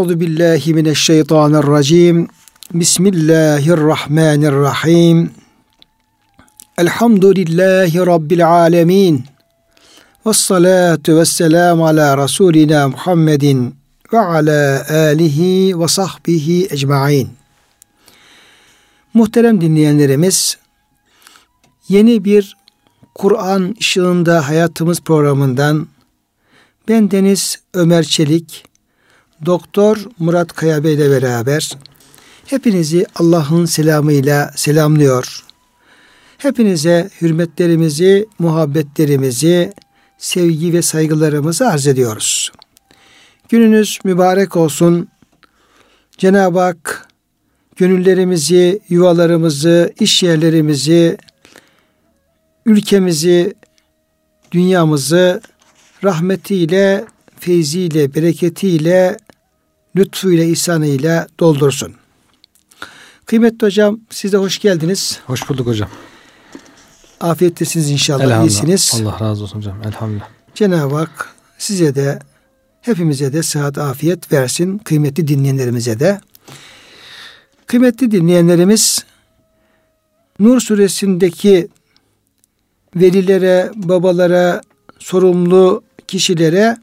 Euzu billahi mineşşeytanirracim. Bismillahirrahmanirrahim. Elhamdülillahi rabbil alamin. Ves salatu vesselam ala rasulina Muhammedin ve ala alihi ve sahbihi ecmaîn. Muhterem dinleyenlerimiz, yeni bir Kur'an ışığında hayatımız programından ben Deniz Ömer Çelik, Doktor Murat Kaya Bey ile beraber hepinizi Allah'ın selamıyla selamlıyor. Hepinize hürmetlerimizi, muhabbetlerimizi, sevgi ve saygılarımızı arz ediyoruz. Gününüz mübarek olsun. Cenab-ı Hak gönüllerimizi, yuvalarımızı, iş yerlerimizi, ülkemizi, dünyamızı rahmetiyle, feyziyle, bereketiyle, lütfuyla, ihsanıyla doldursun. Kıymetli hocam siz de hoş geldiniz. Hoş bulduk hocam. Afiyettesiniz inşallah, iyisiniz. Allah razı olsun hocam, elhamdülillah. Cenab-ı Hak size de, hepimize de sıhhat, afiyet versin. Kıymetli dinleyenlerimize de. Kıymetli dinleyenlerimiz, Nur suresindeki velilere, babalara, sorumlu kişilere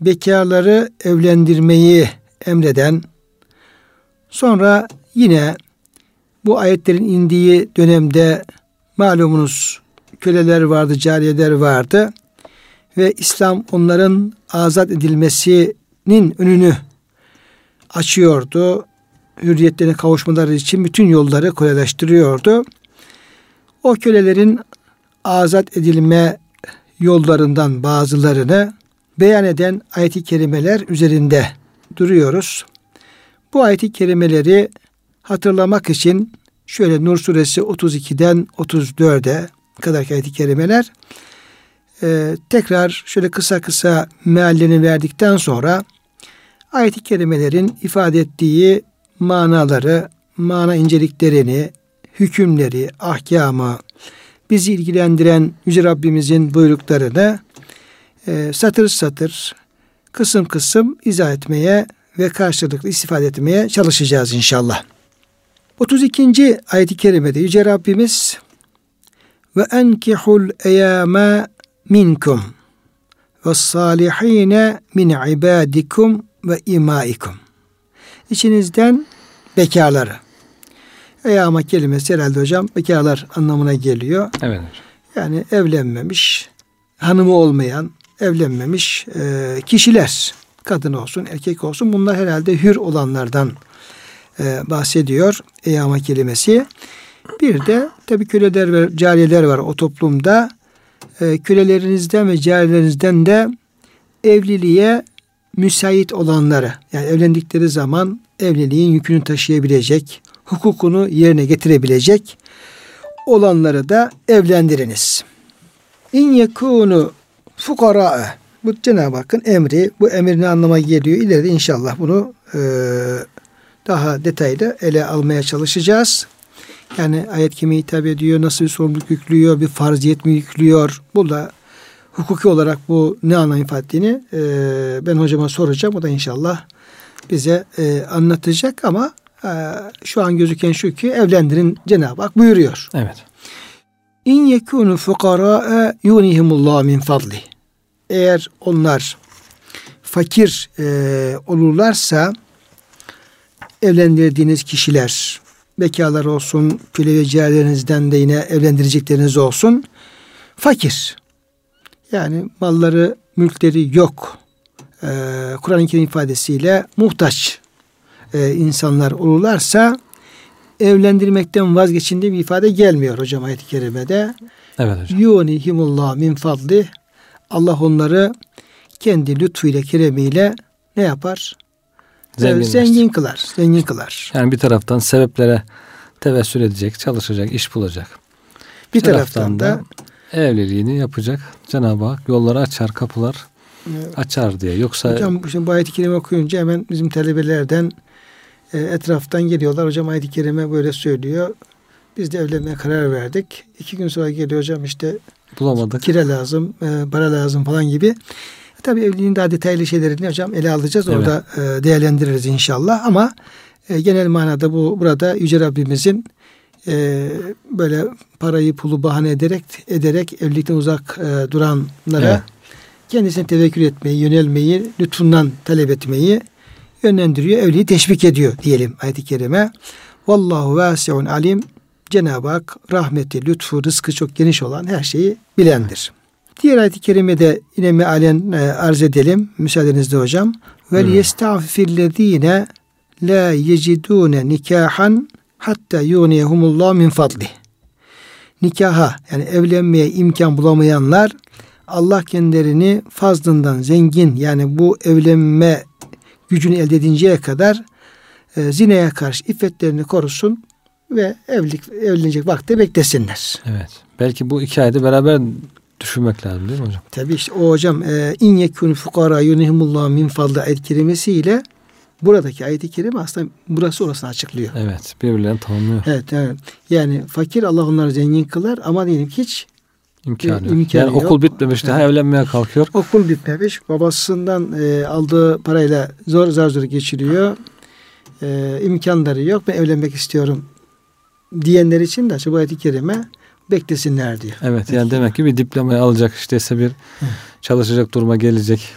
bekarları evlendirmeyi emreden, sonra yine bu ayetlerin indiği dönemde malumunuz köleler vardı, cariyeler vardı ve İslam onların azat edilmesinin önünü açıyordu. Hürriyetlerine kavuşmaları için bütün yolları kolaylaştırıyordu. O kölelerin azat edilme yollarından bazılarını beyan eden ayet-i kerimeler üzerinde duruyoruz. Bu ayet-i kerimeleri hatırlamak için şöyle Nur suresi 32'den 34'e kadar ayet-i kerimeler e, tekrar şöyle kısa kısa meallerini verdikten sonra ayet-i kerimelerin ifade ettiği manaları, mana inceliklerini, hükümleri, ahkamı, bizi ilgilendiren Yüce Rabbimizin buyruklarını e, satır satır, kısım kısım izah etmeye ve karşılıklı istifade etmeye çalışacağız inşallah. 32. ayet-i kerimede Yüce Rabbimiz ve enkihul eyama minkum ve salihine min ibadikum ve imaikum. İçinizden bekarları. Eyama kelimesi herhalde hocam bekarlar anlamına geliyor. Evet. Yani evlenmemiş, hanımı olmayan, evlenmemiş e, kişiler. Kadın olsun, erkek olsun bunlar herhalde hür olanlardan e, bahsediyor eyama kelimesi. Bir de tabii köleler ve cariyeler var o toplumda. E, kölelerinizden ve cariyelerinizden de evliliğe müsait olanları yani evlendikleri zaman evliliğin yükünü taşıyabilecek, hukukunu yerine getirebilecek olanları da evlendiriniz. İn yekunu fukara bu Cenab-ı Hakk'ın emri. Bu emir ne anlama geliyor? İleride inşallah bunu e, daha detaylı ele almaya çalışacağız. Yani ayet kime hitap ediyor, nasıl bir sorumluluk yüklüyor, bir farziyet mi yüklüyor? Bu da hukuki olarak bu ne anlam ifade ettiğini e, ben hocama soracağım. O da inşallah bize e, anlatacak ama e, şu an gözüken şu ki evlendirin Cenab-ı Hak buyuruyor. Evet. İn yekunu fukara yunihimullah min fadli. Eğer onlar fakir e, olurlarsa evlendirdiğiniz kişiler bekarlar olsun, köle ve ciğerlerinizden de yine evlendirecekleriniz olsun. Fakir. Yani malları, mülkleri yok. Ee, Kur'an-ı Kerim ifadesiyle muhtaç e, insanlar olurlarsa evlendirmekten vazgeçin diye bir ifade gelmiyor hocam ayet-i kerimede. Evet hocam. Yunihimullah min fadli. Allah onları kendi lütfuyla, keremiyle ne yapar? Zengin, zengin kılar. Zengin kılar. Yani bir taraftan sebeplere tevessül edecek, çalışacak, iş bulacak. Bir, taraftan, taraftan da evliliğini yapacak. Cenab-ı Hak yolları açar, kapılar evet. açar diye. Yoksa Hocam şimdi bu ayet-i kerime okuyunca hemen bizim talebelerden e, etraftan geliyorlar. Hocam ayet-i kerime böyle söylüyor. Biz de evlenmeye karar verdik. İki gün sonra geliyor hocam işte bulamadık. Kire lazım, e, para lazım falan gibi. Tabii evliliğin daha detaylı şeylerini hocam ele alacağız. Evet. Orada e, değerlendiririz inşallah. Ama e, genel manada bu burada Yüce Rabbimizin e, böyle parayı pulu bahane ederek ederek evlilikten uzak e, duranlara evet. kendisine tevekkül etmeyi, yönelmeyi, lütfundan talep etmeyi yönlendiriyor. Evliliği teşvik ediyor diyelim ayet-i kerime. Vallahu vasiun alim. Cenab-ı Hak rahmeti, lütfu, rızkı çok geniş olan her şeyi bilendir. Diğer ayet-i kerimede yine mealen e, arz edelim. Müsaadenizle hocam. Vel yestağfirlezine la yecidune nikahan hatta yuniyehumullah min fadli. Nikaha yani evlenmeye imkan bulamayanlar Allah kendilerini fazlından zengin yani bu evlenme gücünü elde edinceye kadar e, zineye karşı iffetlerini korusun ve evlilik evlenecek vakti beklesinler. Evet. Belki bu iki ayda beraber düşünmek lazım değil mi hocam? Tabii işte o hocam e, in yekun fukara yunihimullah min fadla ayet kerimesiyle buradaki ayet-i kerime aslında burası orasını açıklıyor. Evet. Birbirlerini tamamlıyor. Evet, evet. Yani fakir Allah onları zengin kılar ama diyelim ki hiç imkanı yok. Imkanı yani yok. okul bitmemiş daha evet. evlenmeye kalkıyor. Okul bitmemiş. Babasından e, aldığı parayla zor zar zor geçiriyor. E, imkanları yok. Ben evlenmek istiyorum diyenler için de bu ayet-i kerime beklesinler diyor. Evet yani demek ki bir diplomayı alacak işte bir çalışacak duruma gelecek.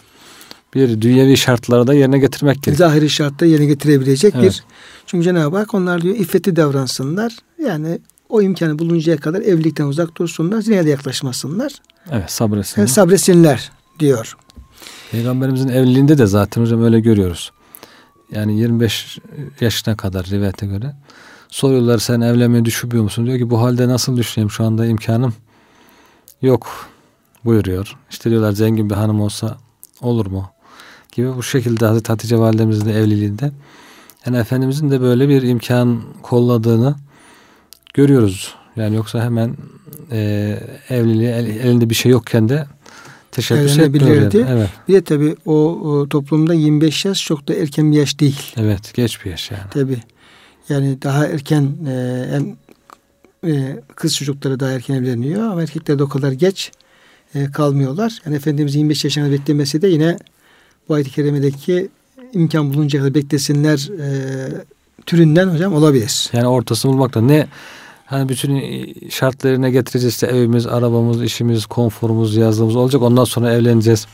Bir dünyevi şartları da yerine getirmek gerekiyor. Zahiri şartları yerine getirebilecek evet. bir. Çünkü Cenab-ı Hak onlar diyor iffeti davransınlar. Yani o imkanı buluncaya kadar evlilikten uzak dursunlar. Zineye de yaklaşmasınlar. Evet sabretsinler. Yani sabretsinler diyor. Peygamberimizin evliliğinde de zaten hocam öyle görüyoruz. Yani 25 yaşına kadar rivayete göre Soruyorlar sen evlenmeyi düşünmüyor musun? Diyor ki bu halde nasıl düşüneyim şu anda imkanım yok buyuruyor. İşte diyorlar zengin bir hanım olsa olur mu? Gibi bu şekilde Hazreti Hatice validemizin de evliliğinde yani Efendimizin de böyle bir imkan kolladığını görüyoruz. Yani yoksa hemen e, evliliği el, elinde bir şey yokken de teşebbüs etmiyor. Yani. Evet. Bir de tabii o, o toplumda 25 yaş çok da erken bir yaş değil. Evet geç bir yaş yani. Tabii. Yani daha erken e, e, kız çocukları daha erken evleniyor ama erkekler de o kadar geç e, kalmıyorlar. Yani Efendimiz 25 yaşına beklemesi de yine bu ayet-i kerimedeki imkan bulunca kadar beklesinler e, türünden hocam olabilir. Yani ortasını bulmakta ne hani bütün şartlarına getireceğiz işte evimiz, arabamız, işimiz, konforumuz, yazdığımız olacak. Ondan sonra evleneceğiz.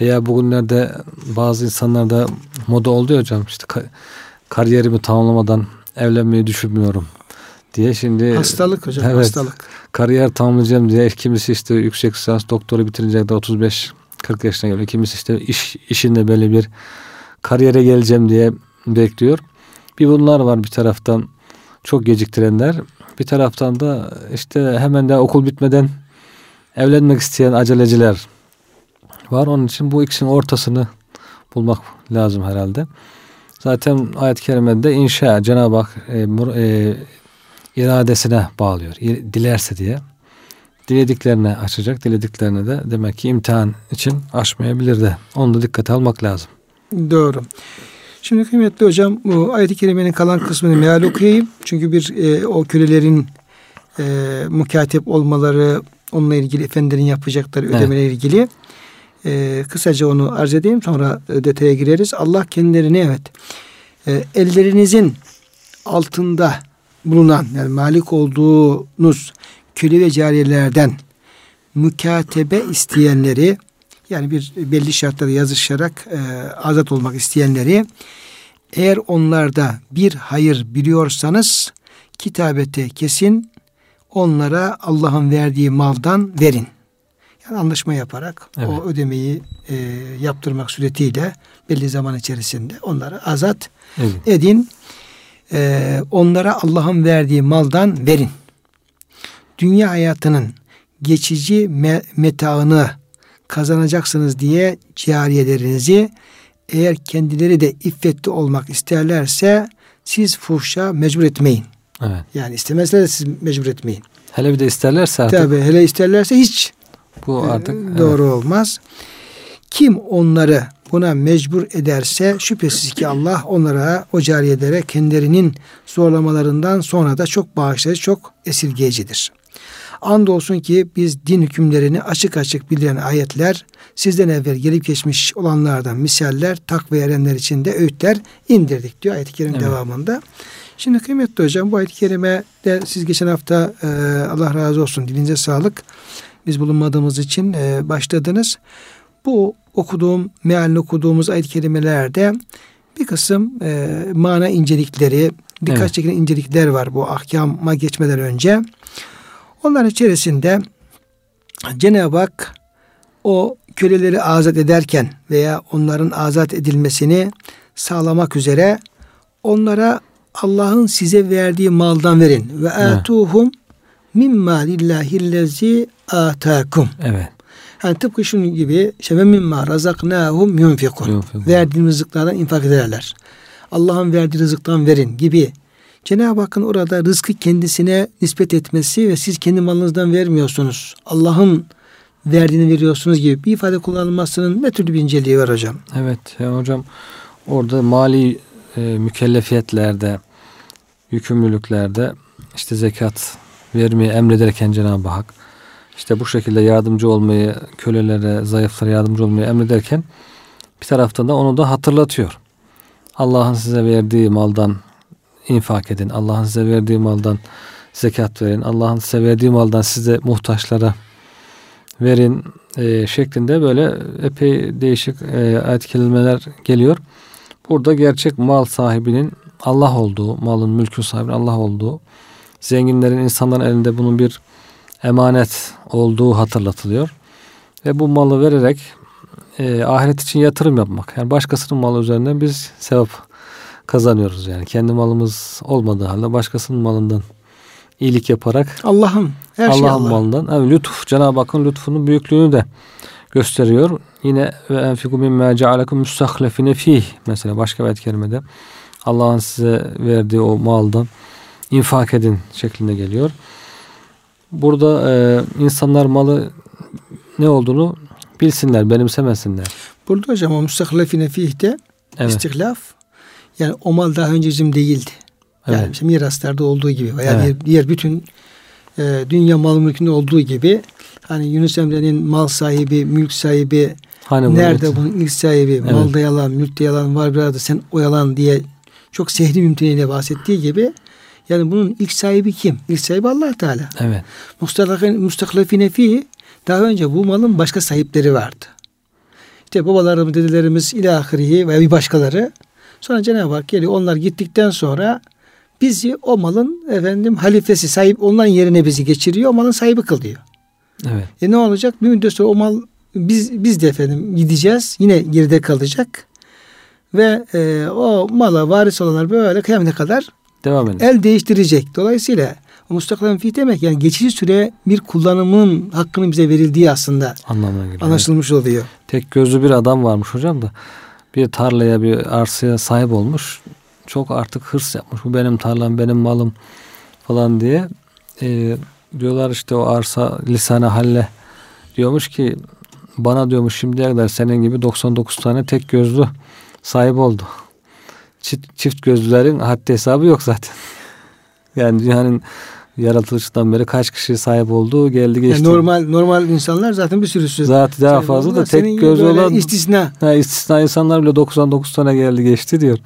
Veya bugünlerde bazı insanlarda moda oldu hocam işte kariyerimi tamamlamadan evlenmeyi düşünmüyorum diye şimdi hastalık hocam evet, hastalık. Kariyer tamamlayacağım diye kimisi işte yüksek lisans doktoru bitirince de 35 40 yaşına geliyor. Kimisi işte iş işinde böyle bir kariyere geleceğim diye bekliyor. Bir bunlar var bir taraftan çok geciktirenler. Bir taraftan da işte hemen de okul bitmeden evlenmek isteyen aceleciler var. Onun için bu ikisinin ortasını bulmak lazım herhalde. Zaten ayet-i kerimede inşa Cenab-ı Hak e, e, iradesine bağlıyor. Dilerse diye. Dilediklerine açacak. Dilediklerine de demek ki imtihan için açmayabilir de. Onu da dikkate almak lazım. Doğru. Şimdi kıymetli hocam bu ayet-i kerimenin kalan kısmını meal okuyayım. Çünkü bir e, o kölelerin e, mukatip olmaları, onunla ilgili efendilerin yapacakları ödemeyle evet. ilgili e, kısaca onu arz edeyim sonra e, detaya gireriz. Allah kendilerini evet e, ellerinizin altında bulunan yani malik olduğunuz köle ve cariyelerden mükatebe isteyenleri yani bir belli şartları yazışarak e, azat olmak isteyenleri eğer onlarda bir hayır biliyorsanız kitabete kesin onlara Allah'ın verdiği maldan verin. Yani anlaşma yaparak evet. o ödemeyi e, yaptırmak suretiyle belli zaman içerisinde onları azat evet. edin. E, onlara Allah'ın verdiği maldan verin. Dünya hayatının geçici me metaını kazanacaksınız diye cariyelerinizi eğer kendileri de iffetli olmak isterlerse siz fuhşa mecbur etmeyin. Evet. Yani istemezler de siz mecbur etmeyin. Hele bir de isterlerse artık. Tabii hele isterlerse hiç bu ee, artık doğru evet. olmaz. Kim onları buna mecbur ederse şüphesiz ki Allah onlara o cariyelere kendilerinin zorlamalarından sonra da çok bağışlayıcı, çok esirgeyicidir. Andolsun ki biz din hükümlerini açık açık bildiren ayetler, sizden evvel gelip geçmiş olanlardan misaller, takva erenler için de öğütler indirdik diyor ayet-i kerim evet. devamında. Şimdi kıymetli hocam bu ayet-i kerime de siz geçen hafta e, Allah razı olsun dilinize sağlık. Biz bulunmadığımız için e, başladınız. Bu okuduğum, mealini okuduğumuz ayet-i kerimelerde bir kısım e, mana incelikleri, dikkat evet. çekilen incelikler var bu ahkama geçmeden önce. Onların içerisinde Cenab-ı Hak o köleleri azat ederken veya onların azat edilmesini sağlamak üzere onlara Allah'ın size verdiği maldan verin ve atuhum mimma lillahillezi atakum. Evet. Yani tıpkı şunun gibi işte ve mimma razaknahum yunfikun. Verdiğimiz rızıklardan infak ederler. Allah'ın verdiği rızıktan verin gibi. Cenab-ı Hakk'ın orada rızkı kendisine nispet etmesi ve siz kendi malınızdan vermiyorsunuz. Allah'ın verdiğini veriyorsunuz gibi bir ifade kullanılmasının ne türlü bir inceliği var hocam? Evet ya hocam orada mali e, mükellefiyetlerde, yükümlülüklerde işte zekat vermeyi emrederken Cenab-ı Hak işte bu şekilde yardımcı olmayı, kölelere, zayıflara yardımcı olmayı emrederken bir taraftan da onu da hatırlatıyor. Allah'ın size verdiği maldan infak edin. Allah'ın size verdiği maldan zekat verin. Allah'ın size verdiği maldan size muhtaçlara verin e, şeklinde böyle epey değişik e, ayet kelimeler geliyor. Burada gerçek mal sahibinin Allah olduğu, malın mülkün sahibinin Allah olduğu, zenginlerin insanların elinde bunun bir emanet olduğu hatırlatılıyor. Ve bu malı vererek e, ahiret için yatırım yapmak. Yani başkasının malı üzerinden biz sevap kazanıyoruz yani. Kendi malımız olmadığı halde başkasının malından iyilik yaparak Allah'ın her Allah'ın şey Allah. malından yani lütuf Cenab-ı Hakk'ın lütfunun büyüklüğünü de gösteriyor. Yine ve enfiku mimmâ cealekum müstahlefine fih mesela başka bir ayet kerimede Allah'ın size verdiği o maldan infak edin şeklinde geliyor. Burada e, insanlar malı ne olduğunu bilsinler, benimsemesinler. Burada hocam o müstahlefine fih'te evet. istihlaf yani o mal daha önce bizim değildi. Yani evet. işte miraslarda olduğu gibi veya evet. diğer, diğer bütün e, dünya mal mülkünde olduğu gibi hani Yunus Emre'nin mal sahibi, mülk sahibi hani nerede evet. bunun ilk sahibi, evet. malda yalan, mülkte yalan var bir arada sen oyalan diye çok sehri mümteniyle bahsettiği gibi yani bunun ilk sahibi kim? İlk sahibi Allah Teala. Evet. Mustahlafine fi daha önce bu malın başka sahipleri vardı. İşte babalarımız, dedelerimiz ilahirihi veya bir başkaları. Sonra Cenab-ı Hak geliyor. Onlar gittikten sonra bizi o malın efendim halifesi sahip onların yerine bizi geçiriyor. O malın sahibi kılıyor. Evet. E ne olacak? Bir müddet sonra o mal biz biz de efendim gideceğiz. Yine geride kalacak. Ve e, o mala varis olanlar böyle kıyamete kadar devam edecek. El değiştirecek. Dolayısıyla o mustaklen fi demek yani geçici süre bir kullanımın hakkının bize verildiği aslında anlamına geliyor. Anlaşılmış evet. oluyor. Tek gözlü bir adam varmış hocam da bir tarlaya bir arsaya sahip olmuş. Çok artık hırs yapmış. Bu benim tarlam, benim malım falan diye. E, diyorlar işte o arsa lisana halle diyormuş ki bana diyormuş şimdiye kadar senin gibi 99 tane tek gözlü sahip oldu. Çift, çift gözlülerin haddi hesabı yok zaten. Yani dünyanın yaratılışından beri kaç kişi sahip olduğu geldi geçti. Yani normal normal insanlar zaten bir sürüsü. Zaten daha fazla da tek göz olan istisna. Ha, istisna insanlar bile 99 tane geldi geçti diyor.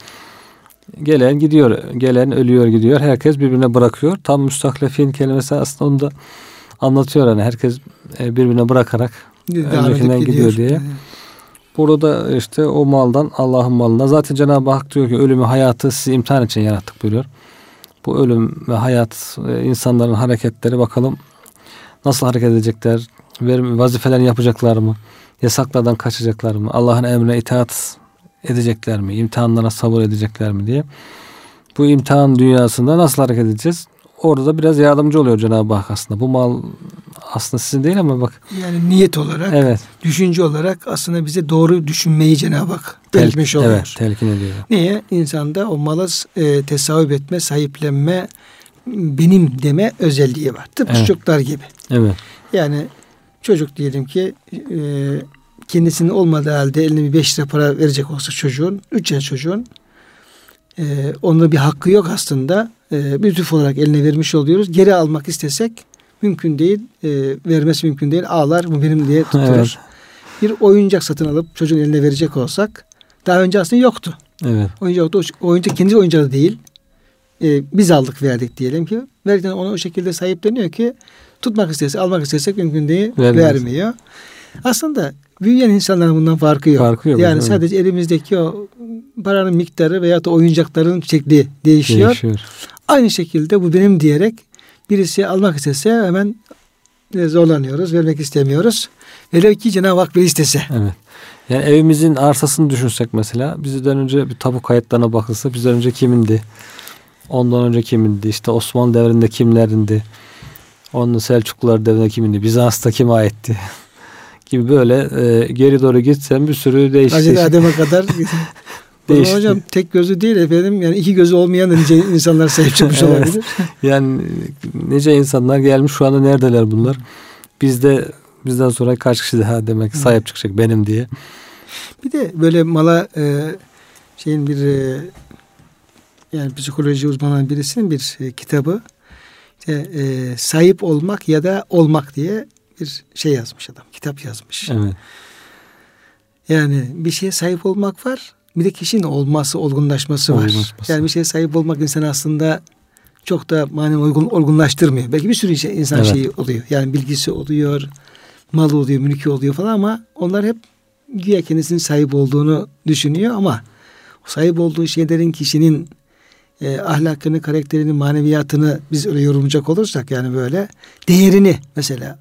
Gelen gidiyor, gelen ölüyor gidiyor. Herkes birbirine bırakıyor. Tam müstahlefin kelimesi aslında onu da anlatıyor hani herkes e, birbirine bırakarak öncekinden gidiyor, gidiyor diye. Burada işte o maldan Allah'ın malından zaten Cenab-ı Hak diyor ki ölümü hayatı sizi imtihan için yarattık buyuruyor. Bu ölüm ve hayat e, insanların hareketleri bakalım nasıl hareket edecekler, vazifelerini yapacaklar mı, yasaklardan kaçacaklar mı, Allah'ın emrine itaat edecekler mi, imtihanlara sabır edecekler mi diye. Bu imtihan dünyasında nasıl hareket edeceğiz? Orada da biraz yardımcı oluyor Cenab-ı Hak aslında. Bu mal aslında sizin değil ama bak. Yani niyet olarak, evet. düşünce olarak aslında bize doğru düşünmeyi Cenab-ı Hak belirtmiş Tel, oluyor. Evet, telkin ediyor. Niye? İnsanda o mala e, tesavüp etme, sahiplenme, benim deme özelliği var. Tıpkı evet. çocuklar gibi. Evet. Yani çocuk diyelim ki e, kendisinin olmadığı halde eline bir beş lira para verecek olsa çocuğun, üç yaş çocuğun e, onda bir hakkı yok aslında. E, bir lütuf olarak eline vermiş oluyoruz. Geri almak istesek mümkün değil. E, vermesi mümkün değil. Ağlar bu benim diye tutturur. Evet. Bir oyuncak satın alıp çocuğun eline verecek olsak daha önce aslında yoktu. Evet. Oyuncak. O oyuncak kendi oyuncağı değil. E, biz aldık verdik diyelim ki. Verdikten onu o şekilde sahipleniyor ki tutmak istese almak istesek mümkün değil. Vermez. Vermiyor. Aslında büyüyen insanların bundan farkı yok. Farkı yok, Yani evet. sadece elimizdeki o paranın miktarı veya da oyuncakların şekli değişiyor. Değişiyor. Aynı şekilde bu benim diyerek birisi almak istese hemen e, zorlanıyoruz, vermek istemiyoruz. Velev ki Cenab-ı Hak bir istese. Evet. Yani evimizin arsasını düşünsek mesela bizden önce bir tapu kayıtlarına bakılsa bizden önce kimindi? Ondan önce kimindi? İşte Osmanlı devrinde kimlerindi? Onun Selçuklular devrinde kimindi? Bizans'ta kime aitti? gibi böyle e, geri doğru gitsen bir sürü değişik Hazreti Adem'e kadar Değişti. Hocam tek gözü değil efendim yani iki gözü olmayan da nice insanlar sahip çıkmış Evet. olabilir. Yani nice insanlar gelmiş şu anda neredeler bunlar? Bizde bizden sonra kaç kişi daha demek sahip çıkacak benim diye. Bir de böyle mala e, şeyin bir e, yani psikoloji uzmanı birisinin bir e, kitabı işte, e, sahip olmak ya da olmak diye bir şey yazmış adam. Kitap yazmış. Evet. Yani bir şeye sahip olmak var. Bir de kişinin olması, olgunlaşması var. Olgunlaşması. Yani bir şeye sahip olmak insan aslında çok da manen olgun, olgunlaştırmıyor. Belki bir sürü şey, insan Evet. şeyi oluyor. Yani bilgisi oluyor, malı oluyor, mülkü oluyor falan ama onlar hep güya kendisinin sahip olduğunu düşünüyor ama sahip olduğu şeylerin kişinin e, ahlakını, karakterini, maneviyatını biz öyle yorumlayacak olursak yani böyle değerini mesela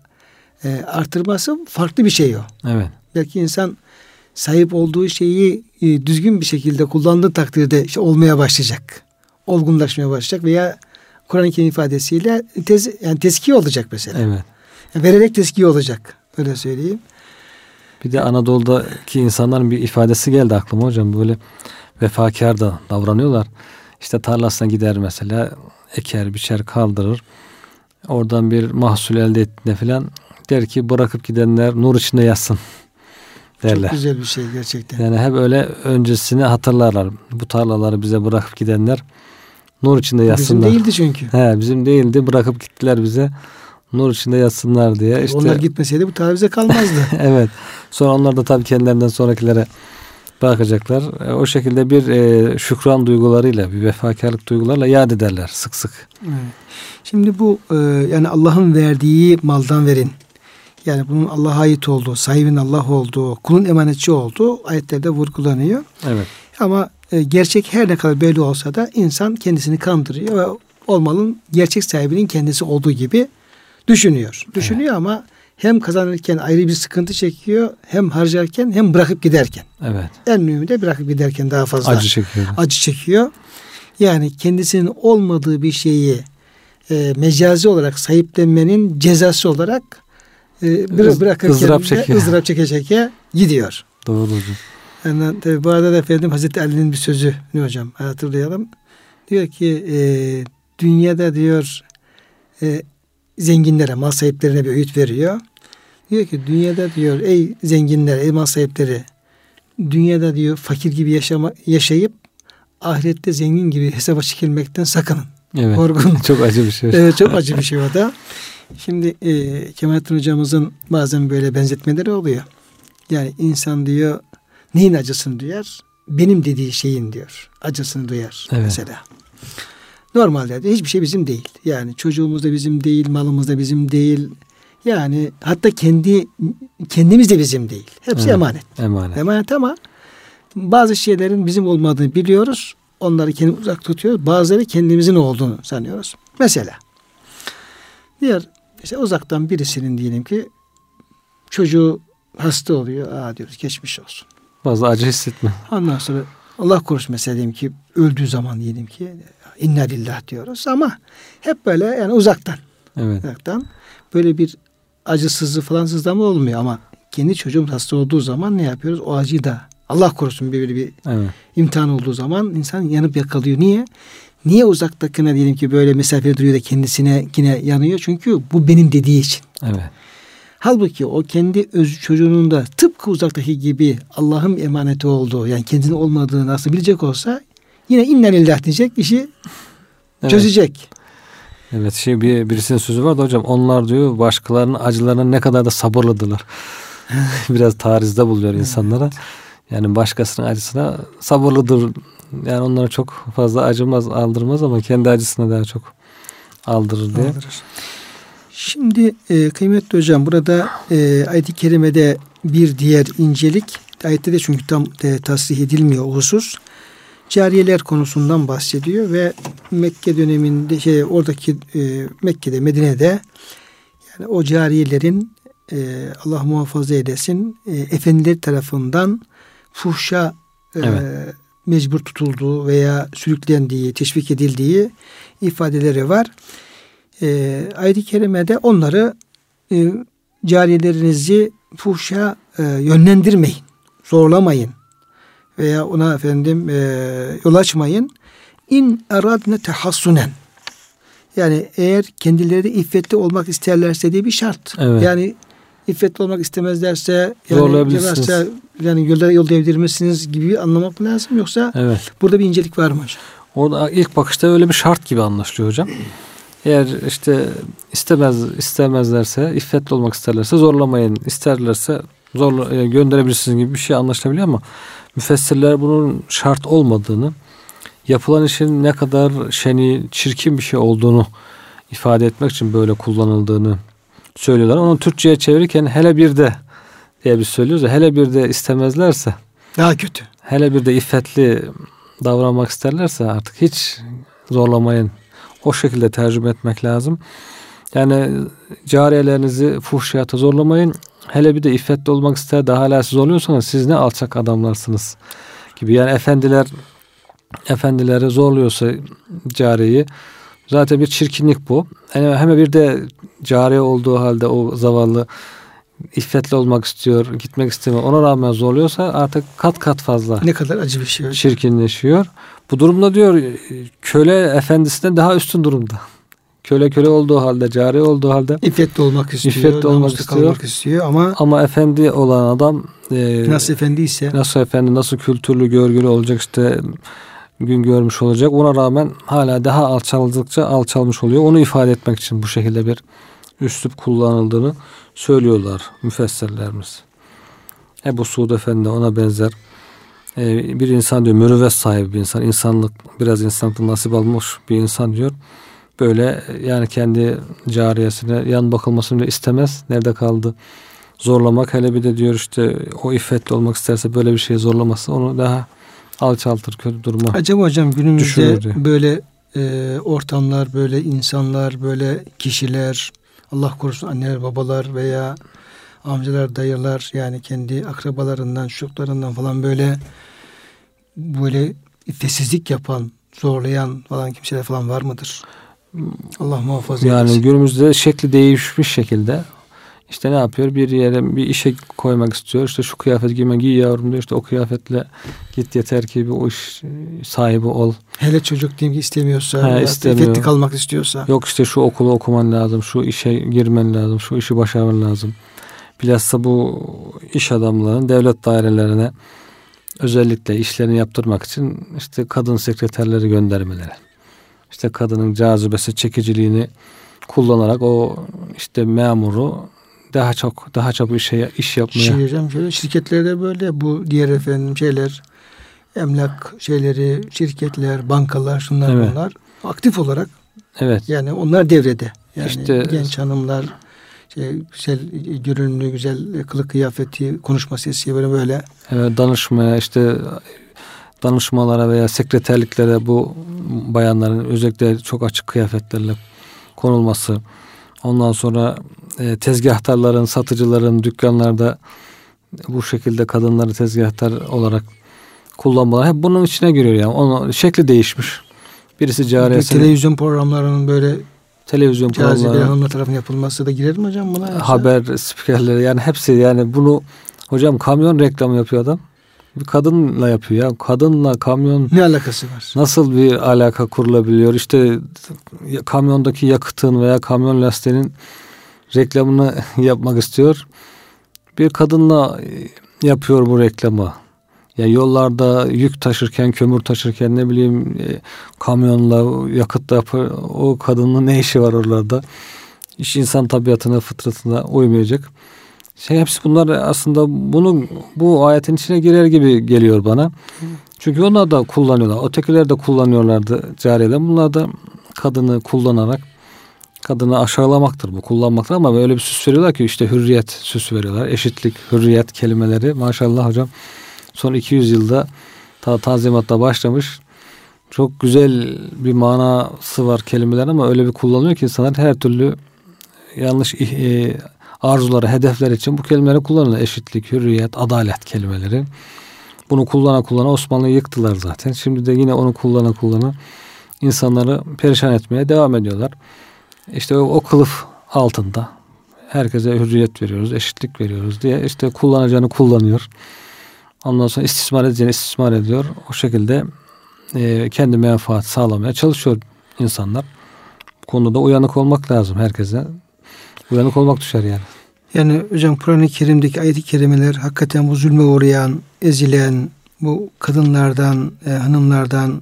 e, artırması farklı bir şey o. Evet. Belki insan sahip olduğu şeyi e, düzgün bir şekilde kullandığı takdirde işte olmaya başlayacak. Olgunlaşmaya başlayacak veya Kur'an-ı Kerim ifadesiyle tez, yani teskiye olacak mesela. Evet. Yani vererek teskiye olacak. Öyle söyleyeyim. Bir de Anadolu'daki insanların bir ifadesi geldi aklıma hocam. Böyle vefakar da davranıyorlar. İşte tarlasına gider mesela eker, biçer, kaldırır. Oradan bir mahsul elde ettiğinde falan der ki bırakıp gidenler nur içinde yatsın derler. Çok güzel bir şey gerçekten. Yani hep öyle öncesini hatırlarlar. Bu tarlaları bize bırakıp gidenler nur içinde Bizim yatsınlar. değildi çünkü. He, bizim değildi bırakıp gittiler bize. Nur içinde yatsınlar diye. İşte, Onlar gitmeseydi bu tavize kalmazdı. evet. Sonra onlar da tabii kendilerinden sonrakilere bırakacaklar. E, O şekilde bir e, şükran duygularıyla, bir vefakarlık duygularla yad ederler sık sık. Evet. Şimdi bu e, yani Allah'ın verdiği maldan verin. Yani bunun Allah'a ait olduğu, sahibin Allah olduğu, kulun emanetçi olduğu ayetlerde vurgulanıyor. Evet. Ama e, gerçek her ne kadar böyle olsa da insan kendisini kandırıyor ve o malın gerçek sahibinin kendisi olduğu gibi düşünüyor. Düşünüyor ama hem kazanırken ayrı bir sıkıntı çekiyor, hem harcarken hem bırakıp giderken. Evet. En mühimi de bırakıp giderken daha fazla Acı çekiyor. acı çekiyor. Yani kendisinin olmadığı bir şeyi e, mecazi olarak sahiplenmenin cezası olarak e, bıra- Iz- bırakırken ızdırap çekiyor. ızdırap çeke çeke gidiyor. Doğru hocam. Yani tabii bu arada da efendim Hazreti Ali'nin bir sözü ne hocam hatırlayalım. Diyor ki e, dünyada diyor e, zenginlere, mal sahiplerine bir öğüt veriyor. Diyor ki dünyada diyor ey zenginler, ey mal sahipleri dünyada diyor fakir gibi yaşama, yaşayıp ahirette zengin gibi hesaba çekilmekten sakının. Evet. Korkun. Çok acı bir şey. Evet, çok acı bir şey o da. Şimdi e, Kemalettin hocamızın bazen böyle benzetmeleri oluyor. Yani insan diyor neyin acısını duyar? Benim dediği şeyin diyor. Acısını duyar Evet. mesela. Normalde de hiçbir şey bizim değil. Yani çocuğumuz da bizim değil, malımız da bizim değil. Yani hatta kendi kendimiz de bizim değil. Hepsi Evet. emanet. Emanet. Emanet ama bazı şeylerin bizim olmadığını biliyoruz. Onları kendimiz uzak tutuyoruz. Bazıları kendimizin olduğunu sanıyoruz. Mesela diğer işte uzaktan birisinin diyelim ki çocuğu hasta oluyor. Aa diyoruz geçmiş olsun. Fazla acı hissetme. Ondan sonra Allah korusun mesela diyelim ki öldüğü zaman diyelim ki inna lillah diyoruz ama hep böyle yani uzaktan Evet. uzaktan böyle bir acısızlığı falan sızlama olmuyor ama kendi çocuğum hasta olduğu zaman ne yapıyoruz? O acıyı da Allah korusun böyle bir Evet. imtihan olduğu zaman insan yanıp yakalıyor. Niye? Niye uzaktakine diyelim ki böyle mesafede duruyor da kendisine yine yanıyor? Çünkü bu benim dediği için. Evet. Halbuki o kendi öz çocuğunun da tıpkı uzaktaki gibi Allah'ın emaneti olduğu yani kendinin olmadığını nasıl bilecek olsa yine inna lillah diyecek işi Evet. çözecek. Evet şey bir birisinin sözü vardı hocam. Onlar diyor başkalarının acılarına ne kadar da sabırlıdılar. Biraz tarizde buluyor insanlara. Yani başkasının acısına sabırlıdır. Yani onlara çok fazla acımaz, aldırmaz ama kendi acısına daha çok aldırır diye. Aldırır. Şimdi e, kıymetli hocam burada e, ayet-i kerimede bir diğer incelik ayette de çünkü tam e, tasrih edilmiyor o husus. Cariyeler konusundan bahsediyor ve Mekke döneminde şey oradaki e, Mekke'de Medine'de yani o cariyelerin e, Allah muhafaza edesin e, efendiler tarafından fuhşa e, evet. Mecbur tutulduğu veya sürüklendiği, teşvik edildiği ifadeleri var. E, ayet-i kerimede onları e, cariyelerinizi fuhşa e, yönlendirmeyin, zorlamayın veya ona efendim e, yol açmayın. İn eradne tehassunen. Yani eğer kendileri iffetli olmak isterlerse diye bir şart. Evet. Yani iffetli olmak istemezlerse yani varsa yani yolda yol devdirmesiniz gibi anlamak lazım yoksa evet. burada bir incelik var mı hocam? Orada ilk bakışta öyle bir şart gibi anlaşılıyor hocam. Eğer işte istemez istemezlerse, iffetli olmak isterlerse zorlamayın. İsterlerse zorla e, gönderebilirsiniz gibi bir şey anlaşılabiliyor ama müfessirler bunun şart olmadığını, yapılan işin ne kadar şeni, çirkin bir şey olduğunu ifade etmek için böyle kullanıldığını söylüyorlar. Onu Türkçe'ye çevirirken hele bir de diye biz söylüyoruz ya hele bir de istemezlerse daha kötü. Hele bir de iffetli davranmak isterlerse artık hiç zorlamayın. O şekilde tercüme etmek lazım. Yani cariyelerinizi fuhşiyata zorlamayın. Hele bir de iffetli olmak ister de hala siz oluyorsanız siz ne alçak adamlarsınız gibi. Yani efendiler efendileri zorluyorsa cariyeyi zaten bir çirkinlik bu. Yani hem bir de cariye olduğu halde o zavallı iffetli olmak istiyor, gitmek istemiyor. Ona rağmen zorluyorsa artık kat kat fazla. Ne kadar acı bir şey. Çirkinleşiyor. Bu durumda diyor köle efendisinden daha üstün durumda. Köle köle olduğu halde, cari olduğu halde iffetli olmak istiyor. İffetli olmak istiyor. istiyor ama ama efendi olan adam e, nasıl efendi ise nasıl efendi, nasıl kültürlü, görgülü olacak işte gün görmüş olacak. Ona rağmen hala daha alçaldıkça alçalmış oluyor. Onu ifade etmek için bu şekilde bir üslup kullanıldığını söylüyorlar müfessirlerimiz. Ebu Suud Efendi ona benzer e, bir insan diyor mürüvvet sahibi bir insan insanlık biraz insanlık nasip almış bir insan diyor. Böyle yani kendi cariyesine yan bakılmasını istemez. Nerede kaldı? Zorlamak hele bir de diyor işte o iffetli olmak isterse böyle bir şey zorlaması onu daha alçaltır kötü duruma acaba hocam günümüzde böyle e, ortamlar böyle insanlar böyle kişiler Allah korusun anneler babalar veya amcalar dayılar yani kendi akrabalarından çocuklarından falan böyle böyle iffetsizlik yapan zorlayan falan kimseler falan var mıdır? Allah muhafaza Yani etsin. günümüzde şekli değişmiş şekilde işte ne yapıyor? Bir yere bir işe koymak istiyor. İşte şu kıyafet giyme giy yavrum diyor. İşte o kıyafetle git yeter ki bir o iş sahibi ol. Hele çocuk diyeyim ki istemiyorsa, ha, istemiyor. kalmak istiyorsa. Yok işte şu okulu okuman lazım, şu işe girmen lazım, şu işi başarman lazım. Bilhassa bu iş adamlarının devlet dairelerine özellikle işlerini yaptırmak için işte kadın sekreterleri göndermeleri. İşte kadının cazibesi, çekiciliğini kullanarak o işte memuru daha çok daha çabuk işe iş yapmaya. Şey hocam şöyle şirketlerde böyle bu diğer efendim şeyler emlak şeyleri, şirketler, bankalar, şunlar evet. bunlar aktif olarak Evet. Yani onlar devrede. Yani işte, genç hanımlar şey, güzel görünümlü, güzel kılık kıyafeti, konuşma sesi böyle böyle. Evet, danışmaya işte danışmalara veya sekreterliklere bu bayanların özellikle çok açık kıyafetlerle konulması. Ondan sonra e, tezgahtarların, satıcıların dükkanlarda bu şekilde kadınları tezgahtar olarak kullanmalar hep bunun içine giriyor yani. Onun şekli değişmiş. Birisi cariyesi. Televizyon programlarının böyle televizyon programları hanımlar tarafından yapılması da girer mi hocam buna? Yoksa? Haber spikerleri yani hepsi yani bunu hocam kamyon reklamı yapıyor adam. Bir kadınla yapıyor ya. Kadınla kamyon ne alakası var? Nasıl bir alaka kurulabiliyor? İşte kamyondaki yakıtın veya kamyon lastiğinin reklamını yapmak istiyor. Bir kadınla yapıyor bu reklamı. Ya yollarda yük taşırken, kömür taşırken ne bileyim e, kamyonla yakıt yapı o kadının ne işi var oralarda? İş insan tabiatına, fıtratına uymayacak. Şey hepsi bunlar aslında bunu bu ayetin içine girer gibi geliyor bana. Çünkü onlar da kullanıyorlar. Ötekiler de kullanıyorlardı cariyeler. Bunlar da kadını kullanarak kadını aşağılamaktır bu kullanmaktır ama böyle bir süs veriyorlar ki işte hürriyet süs veriyorlar. Eşitlik, hürriyet kelimeleri maşallah hocam son 200 yılda ta tanzimatta başlamış. Çok güzel bir manası var kelimeler ama öyle bir kullanıyor ki insanlar her türlü yanlış e, arzuları, hedefler için bu kelimeleri kullanıyorlar. Eşitlik, hürriyet, adalet kelimeleri. Bunu kullana kullana Osmanlı'yı yıktılar zaten. Şimdi de yine onu kullana kullana insanları perişan etmeye devam ediyorlar. İşte o, o kılıf altında herkese hürriyet veriyoruz, eşitlik veriyoruz diye işte kullanacağını kullanıyor. Ondan sonra istismar edeceğini istismar ediyor. O şekilde e, kendi menfaat sağlamaya çalışıyor insanlar. Bu konuda uyanık olmak lazım herkese. Uyanık olmak düşer yani. Yani hocam Kur'an-ı Kerim'deki ayet-i kerimeler hakikaten bu zulme uğrayan, ezilen, bu kadınlardan, e, hanımlardan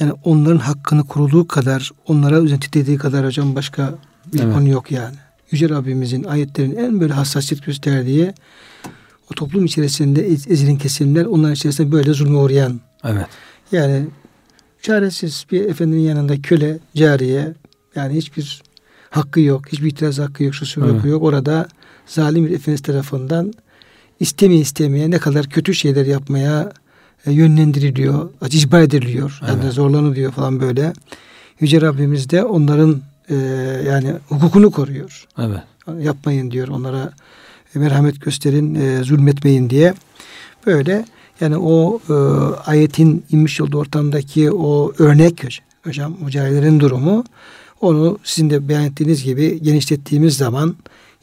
yani onların hakkını kurulduğu kadar, onlara üzerine dediği kadar hocam başka bir evet. konu yok yani. Yüce Rabbimizin ayetlerin en böyle hassasiyet gösterdiği o toplum içerisinde ezilen kesimler onların içerisinde böyle zulme uğrayan. Evet. Yani çaresiz bir efendinin yanında köle, cariye yani hiçbir hakkı yok, hiçbir itiraz hakkı yok, şu evet. yok. Orada zalim bir efendisi tarafından istemeye istemeye ne kadar kötü şeyler yapmaya e, yönlendiriliyor, icbar ediliyor. Evet. Yani zorlanılıyor falan böyle. Yüce Rabbimiz de onların e, yani hukukunu koruyor. Evet. Yapmayın diyor onlara merhamet gösterin, e, zulmetmeyin diye. Böyle yani o e, ayetin inmiş olduğu ortamdaki o örnek hocam mücahitlerin durumu onu sizin de beyan ettiğiniz gibi genişlettiğimiz zaman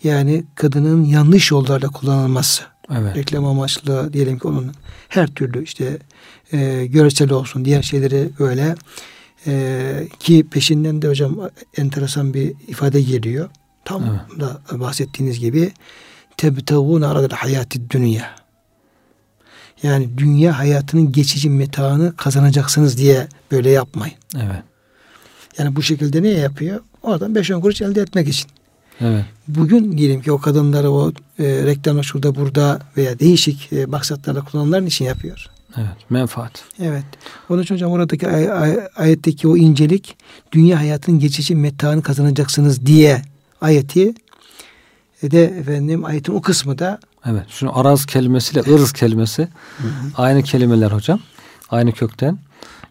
yani kadının yanlış yollarla kullanılması. Evet. Reklam amaçlı diyelim ki onun her türlü işte e, görsel olsun diğer şeyleri öyle e, ki peşinden de hocam enteresan bir ifade geliyor. Tam evet. da bahsettiğiniz gibi tebtevun aradel hayati dünya. Yani dünya hayatının geçici metaını kazanacaksınız diye böyle yapmayın. Evet. Yani bu şekilde ne yapıyor? Oradan 5-10 kuruş elde etmek için. Evet. Bugün diyelim ki o kadınları o e, reklamı şurada burada veya değişik e, maksatlarla kullananların için yapıyor. Evet, menfaat. Evet. Onun için hocam oradaki ay, ay, ayetteki o incelik dünya hayatının geçici metanı kazanacaksınız diye ayeti e de efendim ayetin o kısmı da Evet. Şunu araz kelimesiyle ırz kelimesi hı hı. aynı kelimeler hocam. Aynı kökten.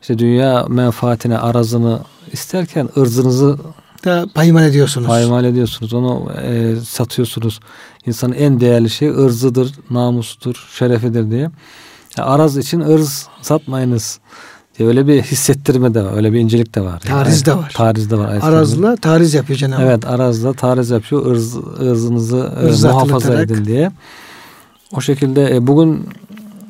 İşte dünya menfaatine arazını isterken ırzınızı da paymal ediyorsunuz. Paymal ediyorsunuz. Onu e, satıyorsunuz. İnsanın en değerli şey ırzıdır, namusudur, şerefidir diye. Yani araz için ırz satmayınız. Diye öyle bir hissettirme de var. Öyle bir incelik de var. Tariz de var. Tariz de var. Arazla tariz yapıyor Cenab-ı Evet arazla tariz yapıyor. Irz, ırzınızı Irz muhafaza edin diye. O şekilde e, bugün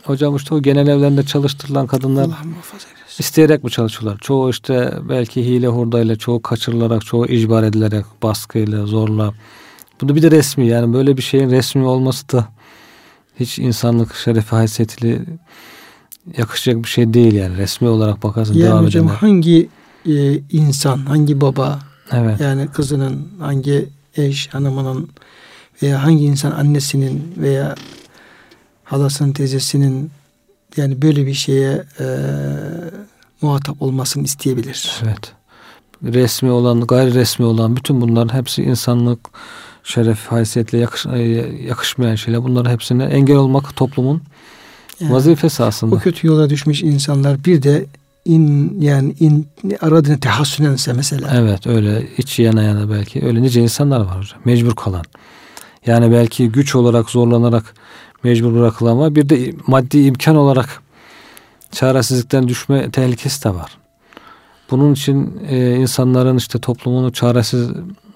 hocam işte o genel evlerinde çalıştırılan kadınlar Allah muhafaza İsteyerek mi çalışıyorlar? Çoğu işte belki hile hurdayla, çoğu kaçırılarak, çoğu icbar edilerek, baskıyla, zorla. Bu da bir de resmi yani böyle bir şeyin resmi olması da hiç insanlık şerefi haysiyetiyle yakışacak bir şey değil yani resmi olarak bakarsın yani devam hocam edenler. hangi e, insan, hangi baba evet. yani kızının, hangi eş, hanımının veya hangi insan annesinin veya halasının, teyzesinin yani böyle bir şeye e, muhatap olmasını isteyebilir. Evet. Resmi olan, gayri resmi olan bütün bunların hepsi insanlık, şeref, haysiyetle yakış, e, yakışmayan şeyler. Bunların hepsine engel olmak toplumun yani, vazifesi aslında. Bu kötü yola düşmüş insanlar bir de in yani in aradığını tehassünense mesela. Evet öyle iç yana yana belki öyle nice insanlar var hocam. Mecbur kalan. Yani belki güç olarak zorlanarak mecbur bırakılan ama bir de maddi imkan olarak çaresizlikten düşme tehlikesi de var. Bunun için e, insanların işte toplumun çaresiz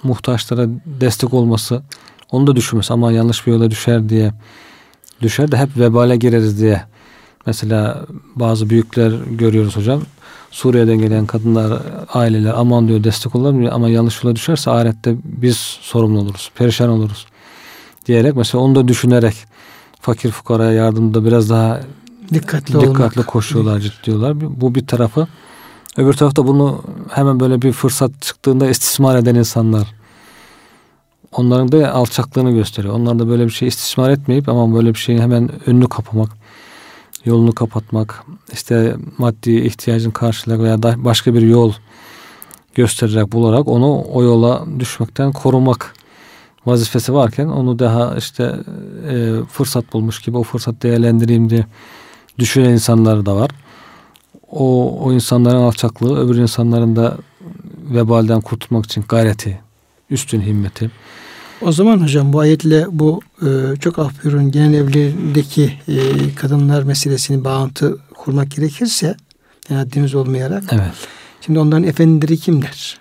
muhtaçlara destek olması, onu da düşünmesi ama yanlış bir yola düşer diye düşer de hep vebale gireriz diye. Mesela bazı büyükler görüyoruz hocam. Suriye'den gelen kadınlar, aileler aman diyor destek olamıyor ama yanlış yola düşerse ahirette biz sorumlu oluruz, perişan oluruz diyerek mesela onu da düşünerek fakir fukaraya yardımda biraz daha dikkatli, dikkatli koşuyorlar, ciddiyorlar. Bu bir tarafı. Öbür tarafta bunu hemen böyle bir fırsat çıktığında istismar eden insanlar. Onların da alçaklığını gösteriyor. Onlar da böyle bir şey istismar etmeyip ama böyle bir şeyin hemen önünü kapamak, yolunu kapatmak, işte maddi ihtiyacın karşılamak veya da başka bir yol göstererek bularak onu o yola düşmekten korumak vazifesi varken onu daha işte e, fırsat bulmuş gibi o fırsat değerlendireyim diye düşünen insanlar da var. O, o insanların alçaklığı öbür insanların da vebalden kurtulmak için gayreti, üstün himmeti. O zaman hocam bu ayetle bu e, çok af buyurun genel evliliğindeki e, kadınlar meselesini bağıntı kurmak gerekirse yani haddimiz olmayarak. Evet. Şimdi onların efendileri kimler?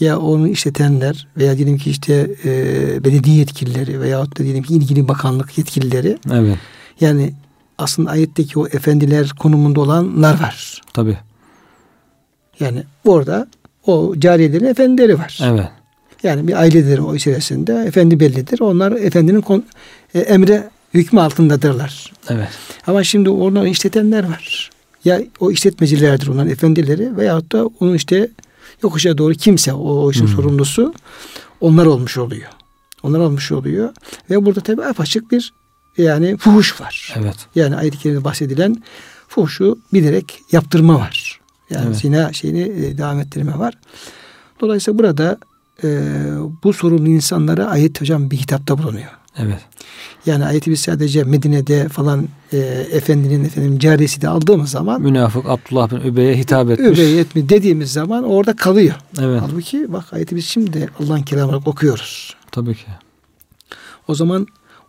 Ya onu işletenler veya diyelim ki işte e, belediye yetkilileri veya da diyelim ki ilgili bakanlık yetkilileri. Evet. Yani aslında ayetteki o efendiler konumunda olanlar var. Tabi. Yani orada o cariyelerin efendileri var. Evet. Yani bir ailedir o içerisinde. Efendi bellidir. Onlar efendinin kon, e, emre hükmü altındadırlar. Evet. Ama şimdi onları işletenler var. Ya o işletmecilerdir onların efendileri veyahut da onun işte yokuşa doğru kimse o, işin hmm. sorumlusu onlar olmuş oluyor. Onlar olmuş oluyor. Ve burada tabi apaçık bir yani fuhuş var. Evet. Yani ayet-i kerimede bahsedilen fuhuşu bilerek yaptırma var. Yani evet. zina şeyini e, devam ettirme var. Dolayısıyla burada e, bu sorunlu insanlara ayet hocam bir hitapta bulunuyor. Evet. Yani ayeti biz sadece Medine'de falan e, efendinin efendim cariyesi de aldığımız zaman münafık Abdullah bin Übey'e hitap etmiş. Übey etmi dediğimiz zaman orada kalıyor. Evet. Halbuki bak ayeti biz şimdi Allah'ın kelamı olarak okuyoruz. Tabii ki. O zaman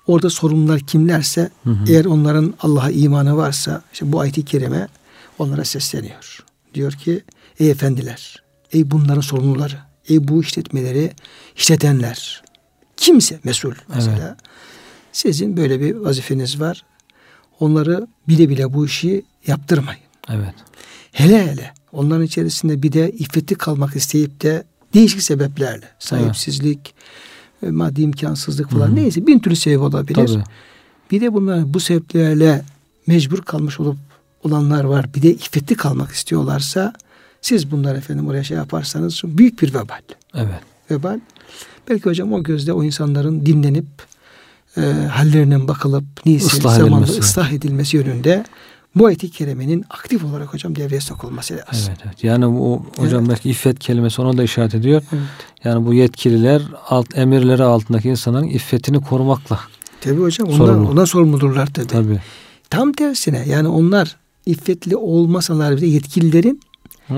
orada sorumlular kimlerse hı hı. eğer onların Allah'a imanı varsa işte bu ayeti kerime onlara sesleniyor. Diyor ki ey efendiler ey bunların sorumluları ey bu işletmeleri işletenler kimse mesul mesela evet. Sizin böyle bir vazifeniz var. Onları bile bile bu işi yaptırmayın. Evet. Hele hele onların içerisinde bir de iffetli kalmak isteyip de değişik sebeplerle sahipsizlik, evet. maddi imkansızlık falan Hı-hı. neyse bin türlü sebep olabilir. Tabii. Bir de bunlar bu sebeplerle mecbur kalmış olup olanlar var. Bir de iffetli kalmak istiyorlarsa siz bunlar efendim oraya şey yaparsanız büyük bir vebal. Evet. Vebal. Belki hocam o gözde o insanların dinlenip e, hallerinin bakılıp neyse ıslah zamanla edilmesi. ıslah edilmesi yönünde bu ayet-i kerimenin aktif olarak hocam devreye sokulması lazım. Evet, evet. Yani bu hocam evet. belki iffet kelimesi ona da işaret ediyor. Evet. Yani bu yetkililer alt emirleri altındaki insanların iffetini korumakla. Tabi hocam ondan, sorumlu. ondan sorumludurlar tabi. Tabii. Tam tersine yani onlar iffetli olmasalar bile yetkililerin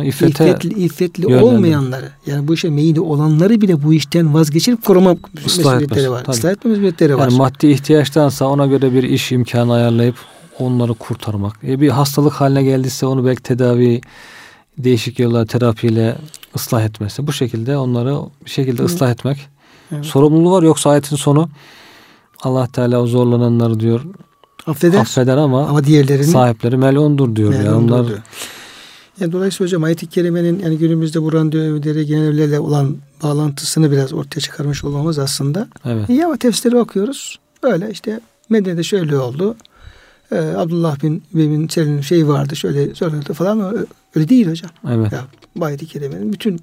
İffete iffetli, iffetli olmayanları yani bu işe meyilli olanları bile bu işten vazgeçirip koruma mesuliyetleri var. Tabii. Islah etme mesuliyetleri var. Yani maddi ihtiyaçtansa ona göre bir iş imkanı ayarlayıp onları kurtarmak. E bir hastalık haline geldiyse onu belki tedavi değişik yollar terapiyle ıslah etmesi. Bu şekilde onları bir şekilde Hı. ıslah etmek. Evet. Sorumluluğu var yoksa ayetin sonu Allah Teala o zorlananları diyor affeder, affeder ama, ama diğerlerini sahipleri melondur diyor. Melondur yani onlar diyor. Yani dolayısıyla hocam ayet-i kerimenin yani günümüzde bu randevu evleri genel evlerle olan bağlantısını biraz ortaya çıkarmış olmamız aslında. Evet. İyi ama tefsiri okuyoruz. Öyle işte Medine'de şöyle oldu. Ee, Abdullah bin bin Selin'in şeyi vardı şöyle söyledi falan öyle değil hocam. Evet. Ya, bu ayet-i kerimenin bütün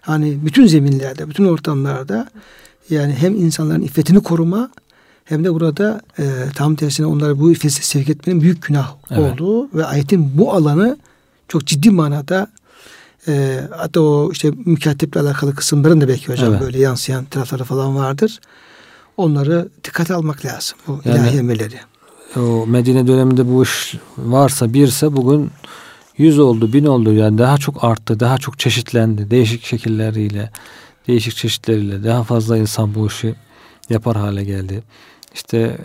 hani bütün zeminlerde, bütün ortamlarda yani hem insanların iffetini koruma hem de burada e, tam tersine onları bu iffetse sevk etmenin büyük günah evet. olduğu ve ayetin bu alanı çok ciddi manada e, hatta o işte mükateple alakalı kısımların da belki hocam evet. böyle yansıyan tarafları falan vardır. Onları dikkate almak lazım. Bu yani, ilahi emirleri. O Medine döneminde bu iş varsa birse bugün yüz oldu, bin oldu. Yani daha çok arttı, daha çok çeşitlendi. Değişik şekilleriyle, değişik çeşitleriyle daha fazla insan bu işi yapar hale geldi. İşte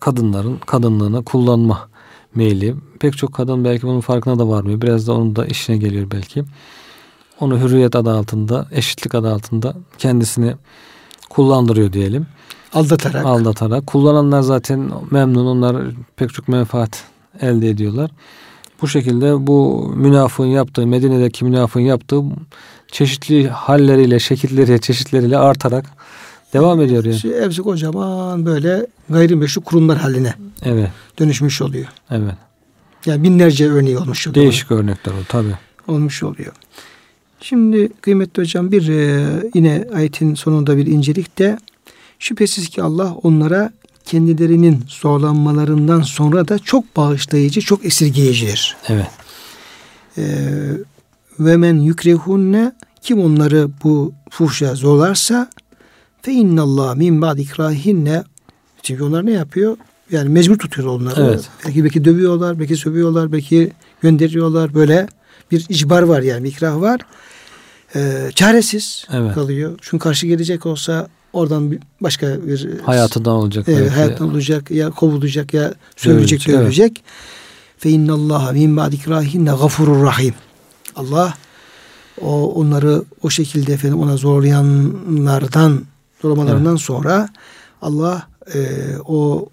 kadınların kadınlığını kullanma meyli. Pek çok kadın belki bunun farkına da varmıyor. Biraz da onun da işine geliyor belki. Onu hürriyet adı altında, eşitlik adı altında kendisini kullandırıyor diyelim. Aldatarak. Aldatarak. Kullananlar zaten memnun. Onlar pek çok menfaat elde ediyorlar. Bu şekilde bu münafığın yaptığı, Medine'deki münafığın yaptığı çeşitli halleriyle, şekilleriyle, çeşitleriyle artarak Devam ediyor yani. Şey, hepsi kocaman böyle gayrimeşru kurumlar haline Evet. dönüşmüş oluyor. Evet. Yani binlerce örneği olmuş oluyor. Değişik örnekler o tabi. olmuş oluyor. Şimdi kıymetli hocam bir e, yine ayetin sonunda bir incelik de şüphesiz ki Allah onlara kendilerinin zorlanmalarından sonra da çok bağışlayıcı, çok esirgeyicidir. Evet. E, ve men yükrehunne kim onları bu fuhşa zorlarsa fe innallah min ba'd ikrahinne çünkü onlar ne yapıyor? Yani mecbur tutuyor onları. Evet. Belki belki dövüyorlar, belki sövüyorlar, belki gönderiyorlar böyle bir icbar var yani ikrah var. Ee, çaresiz Evet. kalıyor. Çünkü karşı gelecek olsa oradan başka bir Hayatından olacak. Belki. hayattan olacak ya kovulacak ya sövülecek Dövülecek, evet. Fe innallaha min ba'di ikrahinne gafurur rahim. Allah o onları o şekilde efendim ona zorlayanlardan zorlamalarından sonra Allah e, o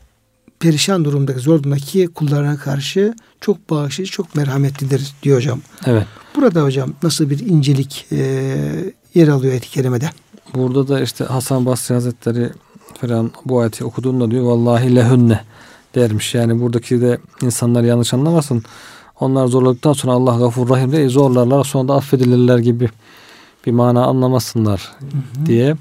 perişan durumdaki zor durumdaki kullarına karşı çok bağışlayıcı, çok merhametlidir diyor hocam. Evet. Burada hocam nasıl bir incelik e, yer alıyor ayet-i kerimede? Burada da işte Hasan Basri Hazretleri falan bu ayeti okuduğunda diyor vallahi lehünne dermiş. Yani buradaki de insanlar yanlış anlamasın. Onlar zorladıktan sonra Allah gafur rahim de zorlarlar sonra da affedilirler gibi bir mana anlamasınlar diye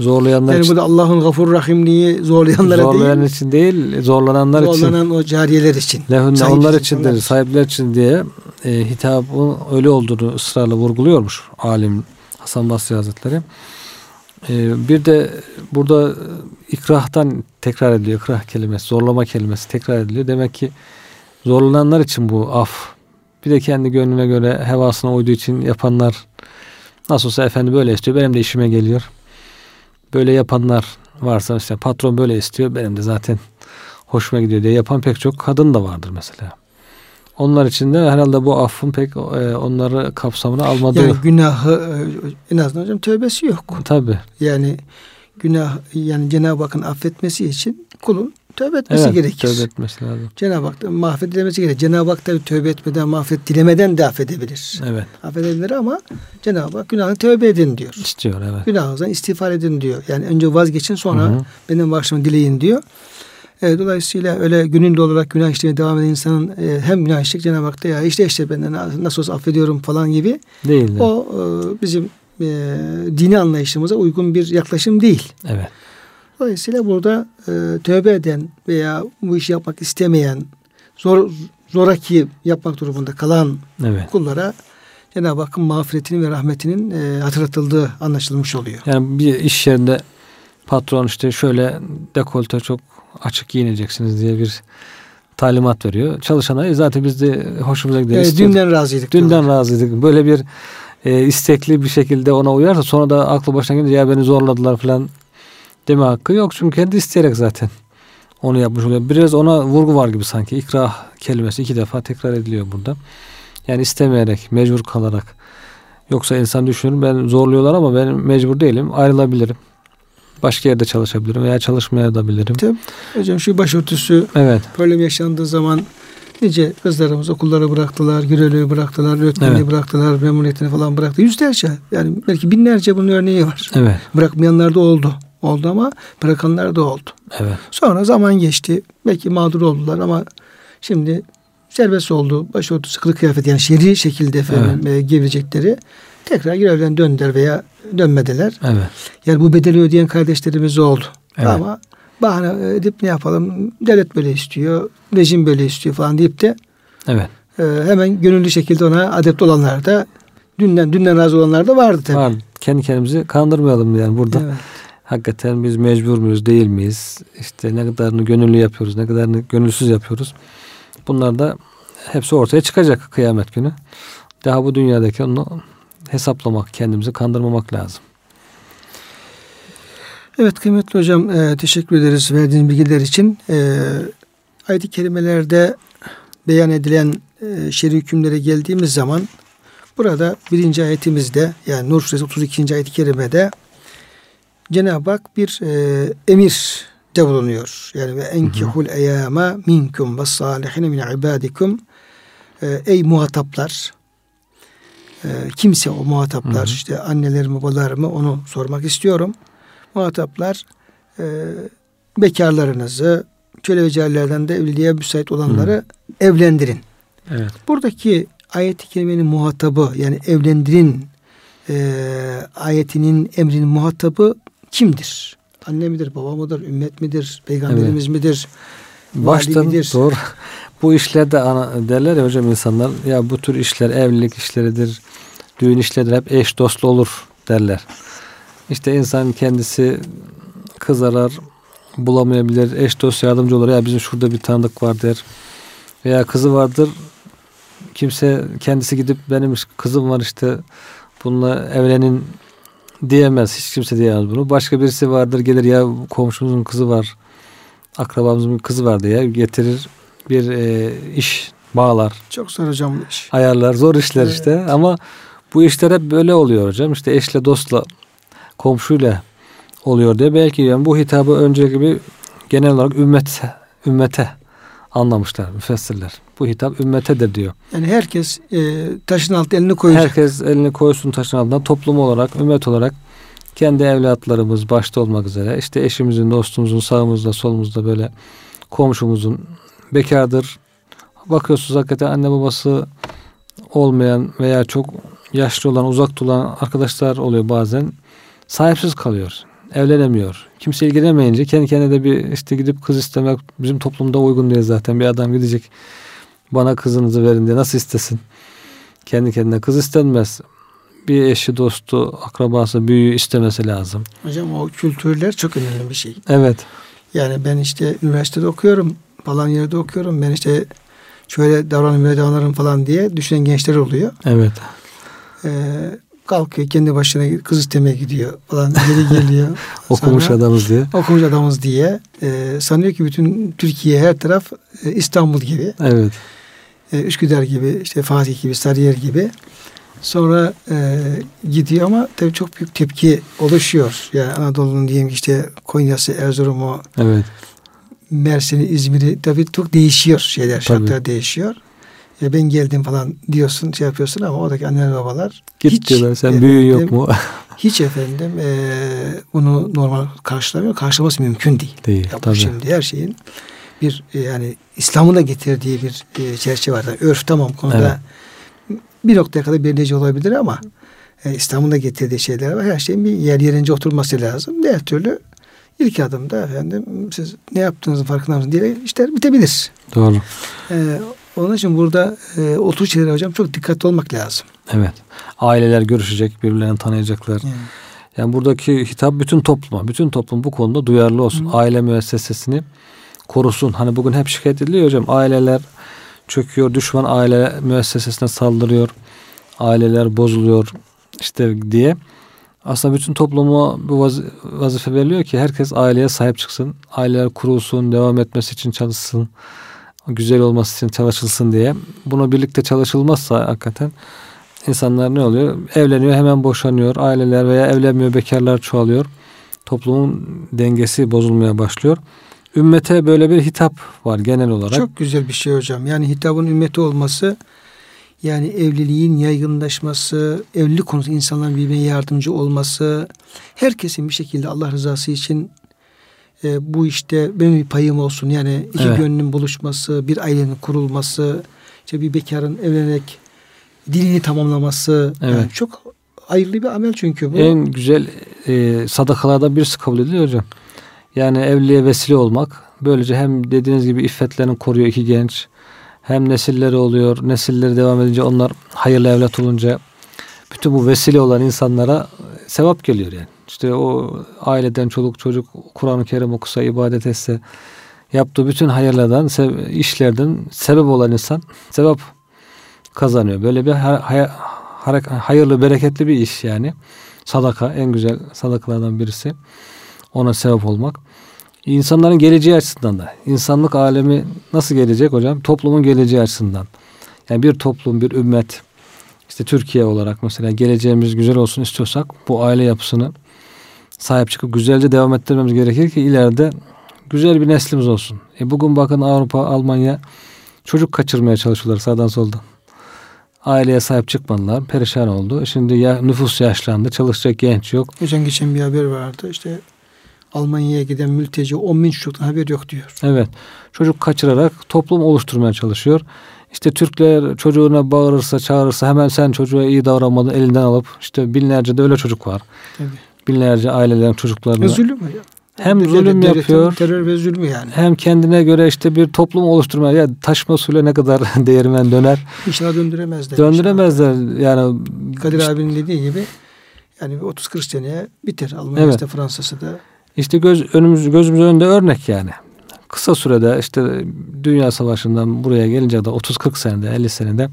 zorlayanlar Yani için, burada Allah'ın gafur rahimliği zorlayanlara zorlayan değil, için değil zorlananlar için zorlanan o cariyeler için. lehünne Sahip onlar için. sahipler için diye e, hitabın öyle olduğunu ısrarla vurguluyormuş alim Hasan Basri Hazretleri. E, bir de burada ikrahtan tekrar ediliyor. İkrah kelimesi, zorlama kelimesi tekrar ediliyor. Demek ki zorlananlar için bu af. Bir de kendi gönlüne göre hevasına uyduğu için yapanlar nasıl olsa efendi böyle istiyor. Benim de işime geliyor. Böyle yapanlar varsa işte patron böyle istiyor. Benim de zaten hoşuma gidiyor diye yapan pek çok kadın da vardır mesela. Onlar için de herhalde bu affın pek e, onları kapsamına almadığı. Yani günahı e, en azından hocam tövbesi yok. Tabii. Yani günah yani Cenab-ı Hakk'ın affetmesi için kulun tövbe etmesi Evet, gerekir. tövbe etmesi lazım. Cenab-ı Hak'tan mahvet dilemesi gerekir. Cenab-ı Hak tabii tövbe etmeden, mahvet dilemeden de affedebilir. Evet. Affedebilir ama Cenab-ı Hak günahını tövbe edin diyor. istiyor evet. Günahınızdan istiğfar edin diyor. Yani önce vazgeçin sonra Hı hı. benim başıma dileyin diyor. E, dolayısıyla öyle gönüllü olarak günah işlemeye devam eden insanın e, hem günah işleyecek Cenab-ı Hak da ya işte işte ben nasıl olsa affediyorum falan gibi Değil de. o e, bizim e, dini anlayışımıza uygun bir yaklaşım değil. Evet. Dolayısıyla burada e, tövbe eden veya bu işi yapmak istemeyen, zor zoraki yapmak durumunda kalan Evet. kullara Cenab-ı Hakk'ın mağfiretinin ve rahmetinin e, hatırlatıldığı anlaşılmış oluyor. Yani bir iş yerinde patron işte şöyle dekolte çok açık giyineceksiniz diye bir talimat veriyor. Çalışana "E, zaten biz de hoşumuza gider Evet, istiyorduk. dünden razıydık. Dünden diyorlar. razıydık. Böyle bir e, istekli bir şekilde ona uyarsa sonra da aklı başına gelince ya beni zorladılar falan deme hakkı yok. Çünkü kendi isteyerek zaten onu yapmış oluyor. Biraz ona vurgu var gibi sanki. İkrah kelimesi iki defa tekrar ediliyor burada. Yani istemeyerek, mecbur kalarak. Yoksa insan düşünür ben zorluyorlar ama ben mecbur değilim. Ayrılabilirim. Başka yerde çalışabilirim veya çalışmaya da bilirim. Tabii. Hocam şu başörtüsü Evet. problem yaşandığı zaman nice kızlarımız okulları bıraktılar, gürelüğü bıraktılar, öğretmenliği Evet. bıraktılar, memuriyetini falan bıraktı. Yüzlerce yani belki binlerce bunun örneği var. Evet. Bırakmayanlar da oldu. Oldu ama bırakanlar da oldu. Evet. Sonra zaman geçti. Belki mağdur oldular ama şimdi serbest oldu. Başörtüsü kılık kıyafet yani şer'i şekilde efendim e, girecekleri tekrar görevden döndüler veya dönmediler. Evet. Yani bu bedeli ödeyen kardeşlerimiz oldu. Evet. Ama bahane edip ne yapalım? Devlet böyle istiyor, rejim böyle istiyor falan deyip de Evet. e, hemen gönüllü şekilde ona adept olanlar da dünden dünden razı olanlar da vardı tabii. Var. Kendi kendimizi kandırmayalım yani burada. Evet. Hakikaten biz mecbur muyuz değil miyiz? İşte ne kadarını gönüllü yapıyoruz, ne kadarını gönülsüz yapıyoruz. Bunlar da hepsi ortaya çıkacak kıyamet günü. Daha bu dünyadaki onu hesaplamak, kendimizi kandırmamak lazım. Evet kıymetli hocam e, teşekkür ederiz verdiğiniz bilgiler için. E, ayet-i kerimelerde beyan edilen e, şer'i hükümlere geldiğimiz zaman burada birinci ayetimizde yani Nur Suresi 32. ayet-i kerimede Cenab-ı Hak bir e, emir de bulunuyor. Yani ve enkihul eyama minkum ve salihine min ibadikum E, ey muhataplar e, kimse o muhataplar Hı hı. işte annelerimi babalarımı onu sormak istiyorum. muhataplar e, bekarlarınızı, köle ve carilerden de evliliğe müsait olanları Hı. evlendirin. Evet. Buradaki ayet-i kerimenin muhatabı yani evlendirin e, ayetinin emrinin muhatabı kimdir? Anne midir, baba mıdır, ümmet midir, peygamberimiz evet. midir? Baştan midir? doğru. Bu işlerde ana, derler ya hocam insanlar ya bu tür işler evlilik işleridir, düğün işleridir hep eş dostlu olur derler. İşte insan kendisi kız arar, bulamayabilir. Eş dost yardımcı olur. Ya bizim şurada bir tanıdık var der. Veya kızı vardır. Kimse kendisi gidip benim kızım var işte bununla evlenin diyemez. Hiç kimse diyemez bunu. Başka birisi vardır gelir ya komşumuzun kızı var. Akrabamızın kızı var diye getirir bir e, iş bağlar. Çok zor hocam bu iş. Ayarlar zor işler evet. işte ama bu işler hep böyle oluyor hocam. İşte eşle dostla komşuyla oluyor diye belki yani bu hitabı önce gibi genel olarak ümmet ümmete anlamışlar müfessirler. Bu hitap ümmetedir diyor. Yani herkes e, taşın altına elini koyacak. Herkes elini koysun taşın altına toplum olarak, ümmet olarak kendi evlatlarımız başta olmak üzere işte eşimizin, dostumuzun sağımızda, solumuzda böyle komşumuzun bekardır. Bakıyorsunuz hakikaten anne babası olmayan veya çok yaşlı olan, uzak olan arkadaşlar oluyor bazen. Sahipsiz kalıyor evlenemiyor. Kimse ilgilenemeyince kendi kendine de bir işte gidip kız istemek bizim toplumda uygun değil zaten. Bir adam gidecek bana kızınızı verin diye nasıl istesin? Kendi kendine kız istenmez. Bir eşi, dostu, akrabası, büyüğü istemesi lazım. Hocam o kültürler çok önemli bir şey. Evet. Yani ben işte üniversitede okuyorum, falan yerde okuyorum. Ben işte şöyle davranırım, böyle davranırım falan diye düşünen gençler oluyor. Evet. Ee, kalkıyor kendi başına kız istemeye gidiyor falan geri geliyor. okumuş Sonra, adamız diye. Okumuş adamız diye. E, sanıyor ki bütün Türkiye her taraf e, İstanbul gibi. Evet. E, Üsküdar gibi, işte Fatih gibi, Sarıyer gibi. Sonra e, gidiyor ama tabii çok büyük tepki oluşuyor. Yani Anadolu'nun diyelim işte Konya'sı, Erzurum'u, evet. Mersin'i, İzmir'i tabii çok değişiyor şeyler, tabii. şartlar değişiyor ya ben geldim falan diyorsun şey yapıyorsun ama oradaki anneler babalar Git hiç, diyorlar sen efendim, büyüğü yok mu? hiç efendim e, bunu normal karşılamıyor. Karşılaması mümkün değil. Değil ya tabii. Şimdi her şeyin bir e, yani İslam'ın da getirdiği bir e, çerçeve var. Yani örf tamam konuda evet. bir noktaya kadar belirleyici olabilir ama e, İslam'ın da getirdiği şeyler var. Her şeyin bir yer yerince oturması lazım. Diğer türlü ilk adımda efendim siz ne yaptığınızın farkında mısınız diye işler bitebilir. Doğru. Ee, onun için burada e, oturuş şeylere hocam çok dikkatli olmak lazım. Evet. Aileler görüşecek, birbirlerini tanıyacaklar. Yani, yani buradaki hitap bütün topluma, bütün toplum bu konuda duyarlı olsun. Hı. Aile müessesesini korusun. Hani bugün hep şikayet ediliyor hocam. Aileler çöküyor, düşman aile müessesesine saldırıyor. Aileler bozuluyor işte diye. Aslında bütün topluma bu vaz vazife veriliyor ki herkes aileye sahip çıksın. Aileler kurulsun, devam etmesi için çalışsın güzel olması için çalışılsın diye. Buna birlikte çalışılmazsa hakikaten insanlar ne oluyor? Evleniyor hemen boşanıyor. Aileler veya evlenmiyor bekarlar çoğalıyor. Toplumun dengesi bozulmaya başlıyor. Ümmete böyle bir hitap var genel olarak. Çok güzel bir şey hocam. Yani hitabın ümmeti olması yani evliliğin yaygınlaşması, evlilik konusunda insanların birbirine yardımcı olması, herkesin bir şekilde Allah rızası için e, bu işte benim bir payım olsun. Yani iki evet. gönlün buluşması, bir ailenin kurulması, işte bir bekarın evlenerek dilini tamamlaması. Evet. Yani çok hayırlı bir amel çünkü bu. En güzel e, sadakalardan birisi kabul ediliyor hocam. Yani evliliğe vesile olmak. Böylece hem dediğiniz gibi iffetlerini koruyor iki genç. Hem nesilleri oluyor. Nesilleri devam edince onlar hayırlı evlat olunca bütün bu vesile olan insanlara sevap geliyor yani. İşte o aileden çoluk çocuk Kur'an-ı Kerim okusa, ibadet etse yaptığı bütün hayırlardan, işlerden sebep olan insan sevap kazanıyor. Böyle bir hayırlı, bereketli bir iş yani. Sadaka en güzel sadakalardan birisi. Ona sebep olmak. İnsanların geleceği açısından da. insanlık alemi nasıl gelecek hocam? Toplumun geleceği açısından. Yani bir toplum, bir ümmet, işte Türkiye olarak mesela geleceğimiz güzel olsun istiyorsak bu aile yapısını sahip çıkıp güzelce devam ettirmemiz gerekir ki ileride güzel bir neslimiz olsun. E bugün bakın Avrupa, Almanya çocuk kaçırmaya çalışıyorlar sağdan soldan. Aileye sahip çıkmadılar. Perişan oldu. Şimdi ya nüfus yaşlandı. Çalışacak genç yok. Geçen geçen bir haber vardı. İşte Almanya'ya giden mülteci 10 bin çocuktan haber yok diyor. Evet. Çocuk kaçırarak toplum oluşturmaya çalışıyor. İşte Türkler çocuğuna bağırırsa çağırırsa hemen sen çocuğa iyi davranmadın elinden alıp işte binlerce de öyle çocuk var. Tabii. Binlerce ailelerin çocuklarını. Ve zulüm ya. Hem Devlet- zulüm devletin yapıyor. Terör ve zulmü yani. Hem kendine göre işte bir toplum oluşturmaya ya taşma suyla ne kadar değirmen döner. İnşallah döndüremezler. Döndüremezler yani. İnşallah. Kadir işte- abinin dediği gibi yani bir 30-40 seneye biter. Almanya'sı da Fransa'sı da. İşte göz önümüz gözümüz önünde örnek yani. Kısa sürede işte dünya savaşından buraya gelince de 30-40 senede 50 senede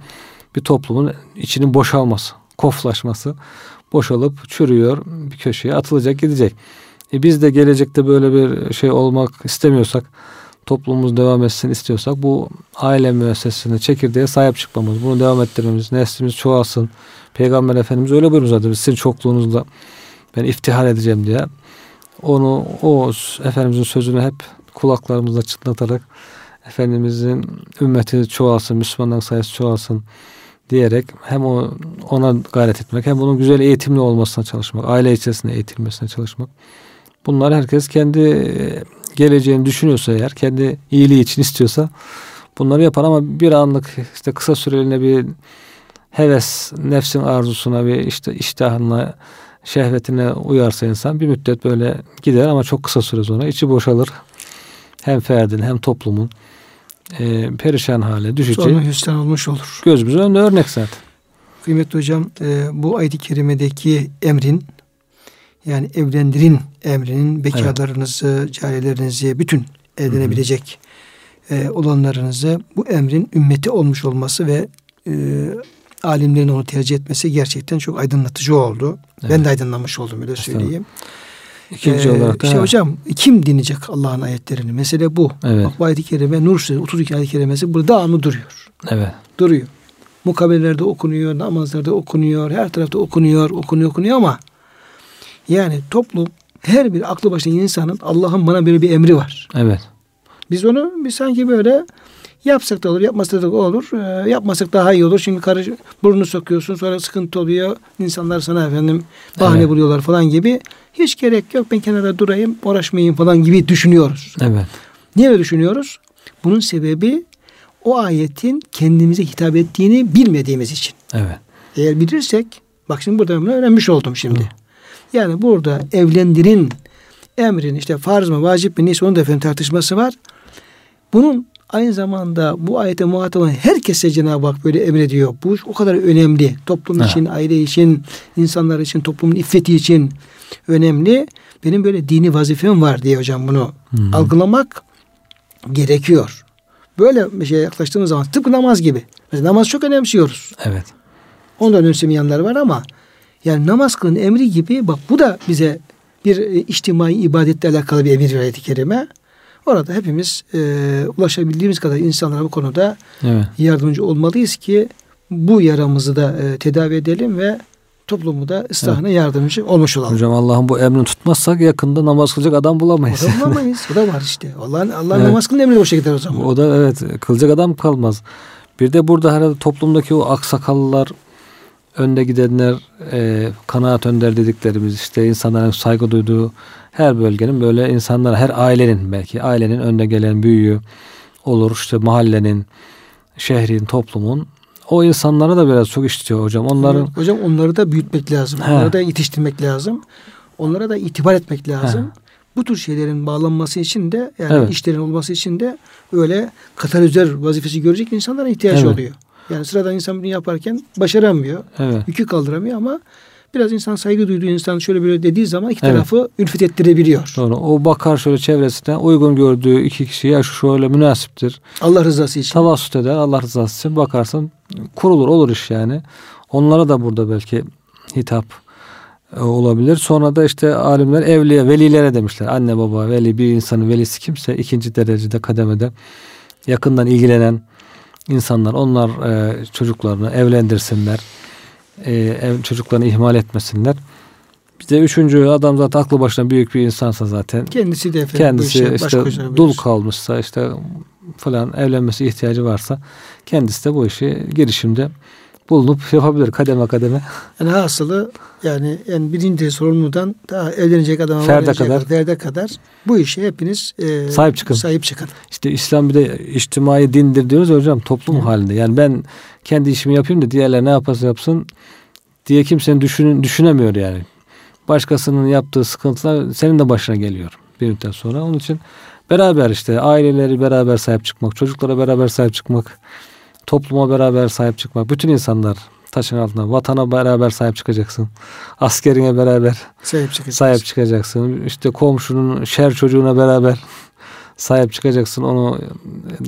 bir toplumun içinin boşalması, koflaşması boşalıp çürüyor bir köşeye atılacak gidecek. E biz de gelecekte böyle bir şey olmak istemiyorsak toplumumuz devam etsin istiyorsak bu aile müessesesine çekirdeğe sahip çıkmamız, bunu devam ettirmemiz, neslimiz çoğalsın. Peygamber Efendimiz öyle buyurmuş zaten sizin çokluğunuzla ben iftihar edeceğim diye onu o Efendimizin sözünü hep kulaklarımızda çıtlatarak Efendimizin ümmeti çoğalsın, Müslümanların sayısı çoğalsın diyerek hem ona gayret etmek hem bunun güzel eğitimli olmasına çalışmak, aile içerisinde eğitilmesine çalışmak. Bunlar herkes kendi e, geleceğini düşünüyorsa eğer, kendi iyiliği için istiyorsa bunları yapar ama bir anlık işte kısa süreliğine bir heves, nefsin arzusuna bir işte iştahına şehvetine uyarsa insan bir müddet böyle gider ama çok kısa süre sonra içi boşalır. Hem ferdin hem toplumun e, perişan hale düşeceği Sonra hüsran olmuş olur. gözümüzün önünde örnek zaten. Kıymetli hocam e, bu ayet-i kerimedeki emrin yani evlendirin emrinin bekarlarınızı, cariyelerinizi, bütün evlenebilecek e, olanlarınızı bu emrin ümmeti olmuş olması ve e, alimlerin onu tercih etmesi gerçekten çok aydınlatıcı oldu. Ben Evet. de aydınlanmış oldum öyle söyleyeyim. İkinci Ee, olarak da işte hocam kim dinleyecek Allah'ın ayetlerini? Mesele bu. Evet. Bak bu ayet-i kerime Nur suresi 32 ayet-i kerimesi burada devamlı duruyor. evet. Duruyor. Mukabelelerde okunuyor, namazlarda okunuyor, her tarafta okunuyor, okunuyor, okunuyor ama yani toplum her bir aklı başında insanın Allah'ın bana böyle bir emri var. Evet. Biz onu bir sanki böyle yapsak da olur, yapmasak da olur. Ee, yapmasak daha iyi olur. Çünkü karı burnunu sokuyorsun sonra sıkıntı oluyor. İnsanlar sana efendim bahane Evet. buluyorlar falan gibi. Hiç gerek yok ben kenara durayım, uğraşmayayım falan gibi düşünüyoruz. Evet. Niye böyle düşünüyoruz? Bunun sebebi o ayetin kendimize hitap ettiğini bilmediğimiz için. Evet. Eğer bilirsek, bak şimdi burada bunu öğrenmiş oldum şimdi. Yani burada evlendirin emrin işte farz mı vacip mi neyse onun da efendim tartışması var. Bunun aynı zamanda bu ayete muhatap olan herkese Cenab-ı Hak böyle emrediyor. Bu o kadar önemli. Toplum Ha. için, aile için, insanlar için, toplumun iffeti için önemli. Benim böyle dini vazifem var diye hocam bunu Hmm. algılamak gerekiyor. Böyle bir şeye yaklaştığımız zaman tıpkı namaz gibi. Mesela namaz çok önemsiyoruz. Evet. Onu da önemsemeyenler var ama yani namaz kılın emri gibi bak bu da bize bir e, içtimai ibadetle alakalı bir emir ayeti kerime. Orada hepimiz e, ulaşabildiğimiz kadar insanlara bu konuda Evet. yardımcı olmalıyız ki bu yaramızı da e, tedavi edelim ve toplumu da ıslahına yardımcı olmuş olalım. Hocam Allah'ın bu emrini tutmazsak yakında namaz kılacak adam bulamayız. O da bulamayız. O da var işte. Allah'ın Allah'ın Evet. namaz kılın emri boşa gider o zaman. O da evet kılacak adam kalmaz. Bir de burada herhalde toplumdaki o aksakallılar önde gidenler e, kanaat önder dediklerimiz işte insanların saygı duyduğu her bölgenin böyle insanlar her ailenin belki ailenin önde gelen büyüğü olur işte mahallenin şehrin toplumun o insanlara da biraz çok işitiyor hocam. Onların Hocam onları da büyütmek lazım. He. Onları da yetiştirmek lazım. Onlara da itibar etmek lazım. Bu tür şeylerin bağlanması için de yani Evet. işlerin olması için de öyle katalizör vazifesi görecek insanlara ihtiyaç Evet. oluyor. Yani sıradan insan bunu yaparken başaramıyor. evet Yükü kaldıramıyor ama biraz insan saygı duyduğu insan şöyle böyle dediği zaman iki Evet. tarafı ülfet ettirebiliyor. Doğru. O bakar şöyle çevresine uygun gördüğü iki kişi ya şu şöyle münasiptir. Allah rızası için. Tavassut eder Allah rızası için bakarsın kurulur olur iş yani. Onlara da burada belki hitap e, olabilir. Sonra da işte alimler evliye, velilere demişler. Anne baba, veli bir insanın velisi kimse ikinci derecede kademede yakından ilgilenen insanlar onlar e, çocuklarını evlendirsinler. E, ev, çocuklarını ihmal etmesinler. Bir de üçüncü adam zaten aklı başına büyük bir insansa zaten Kendisi de efendim bu kendisi işe işte dul kalmışsa işte falan evlenmesi ihtiyacı varsa kendisi de bu işi girişimde bulunup yapabilir kademe kademe. Yani hasılı yani en birinci sorumludan daha evlenecek adama Ferde kadar. ferde kadar bu işe hepiniz e, Sahip çıkın. Sahip çıkın. İşte İslam bir de içtimai dindir diyoruz hocam toplum halinde. Yani ben kendi işimi yapayım da diğerler ne yaparsa yapsın diye kimsenin düşün, düşünemiyor yani. Başkasının yaptığı sıkıntılar senin de başına geliyor bir müddet sonra. Onun için beraber işte aileleri beraber sahip çıkmak, çocuklara beraber sahip çıkmak, topluma beraber sahip çıkmak. Bütün insanlar taşın altında vatana beraber sahip çıkacaksın. Askerine beraber Sahip çıkın. sahip çıkacaksın. İşte komşunun şer çocuğuna beraber sahip çıkacaksın. Onu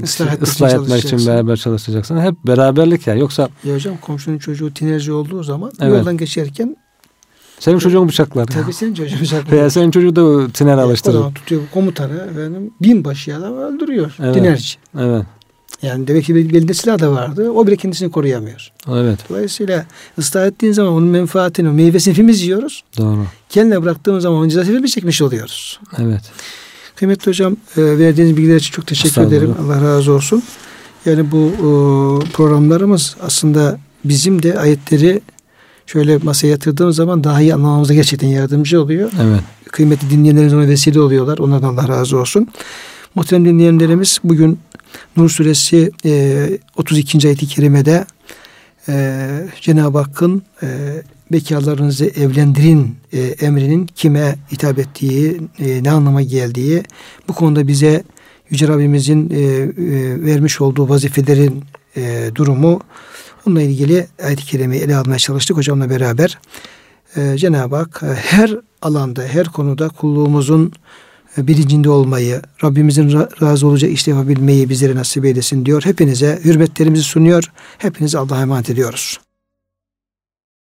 Islah etmek için ıslah etmek için beraber çalışacaksın. Hep beraberlik ya. Yoksa Ya hocam komşunun çocuğu tinerci olduğu zaman Evet. yoldan geçerken senin çocuğun bıçaklar. tabii senin çocuğun bıçak Veya senin çocuğu da tiner O alıştırır. zaman tutuyor komutanı efendim binbaşı adam öldürüyor. Evet. Tinerci. Evet. Yani demek ki bel- belinde silah da vardı. O bile kendisini koruyamıyor. Evet. Dolayısıyla ıslah ettiğin zaman onun menfaatini, meyvesini hepimiz yiyoruz. Doğru. Kendine bıraktığımız zaman onun cezasını hepimiz çekmiş oluyoruz. Evet. Kıymetli hocam e, verdiğiniz bilgiler için çok teşekkür ederim. Allah razı olsun. Yani bu e, programlarımız aslında bizim de ayetleri şöyle masaya yatırdığımız zaman daha iyi anlamamıza gerçekten yardımcı oluyor. Evet. Kıymetli dinleyenlerimiz ona vesile oluyorlar. Onlardan Allah razı olsun. Muhterem dinleyenlerimiz bugün Nur suresi e, 32. ayet-i kerimede e, Cenab-ı Hakk'ın e, bekarlarınızı evlendirin e, emrinin kime hitap ettiği, e, ne anlama geldiği bu konuda bize Yüce Rabbimizin e, e, vermiş olduğu vazifelerin e, durumu onunla ilgili ayet-i kerimeyi ele almaya çalıştık hocamla beraber. E, Cenab-ı Hak her alanda, her konuda kulluğumuzun bilincinde olmayı, Rabbimizin ra- razı olacağı işte yapabilmeyi bizlere nasip eylesin diyor. Hepinize hürmetlerimizi sunuyor. Hepinize Allah'a emanet ediyoruz.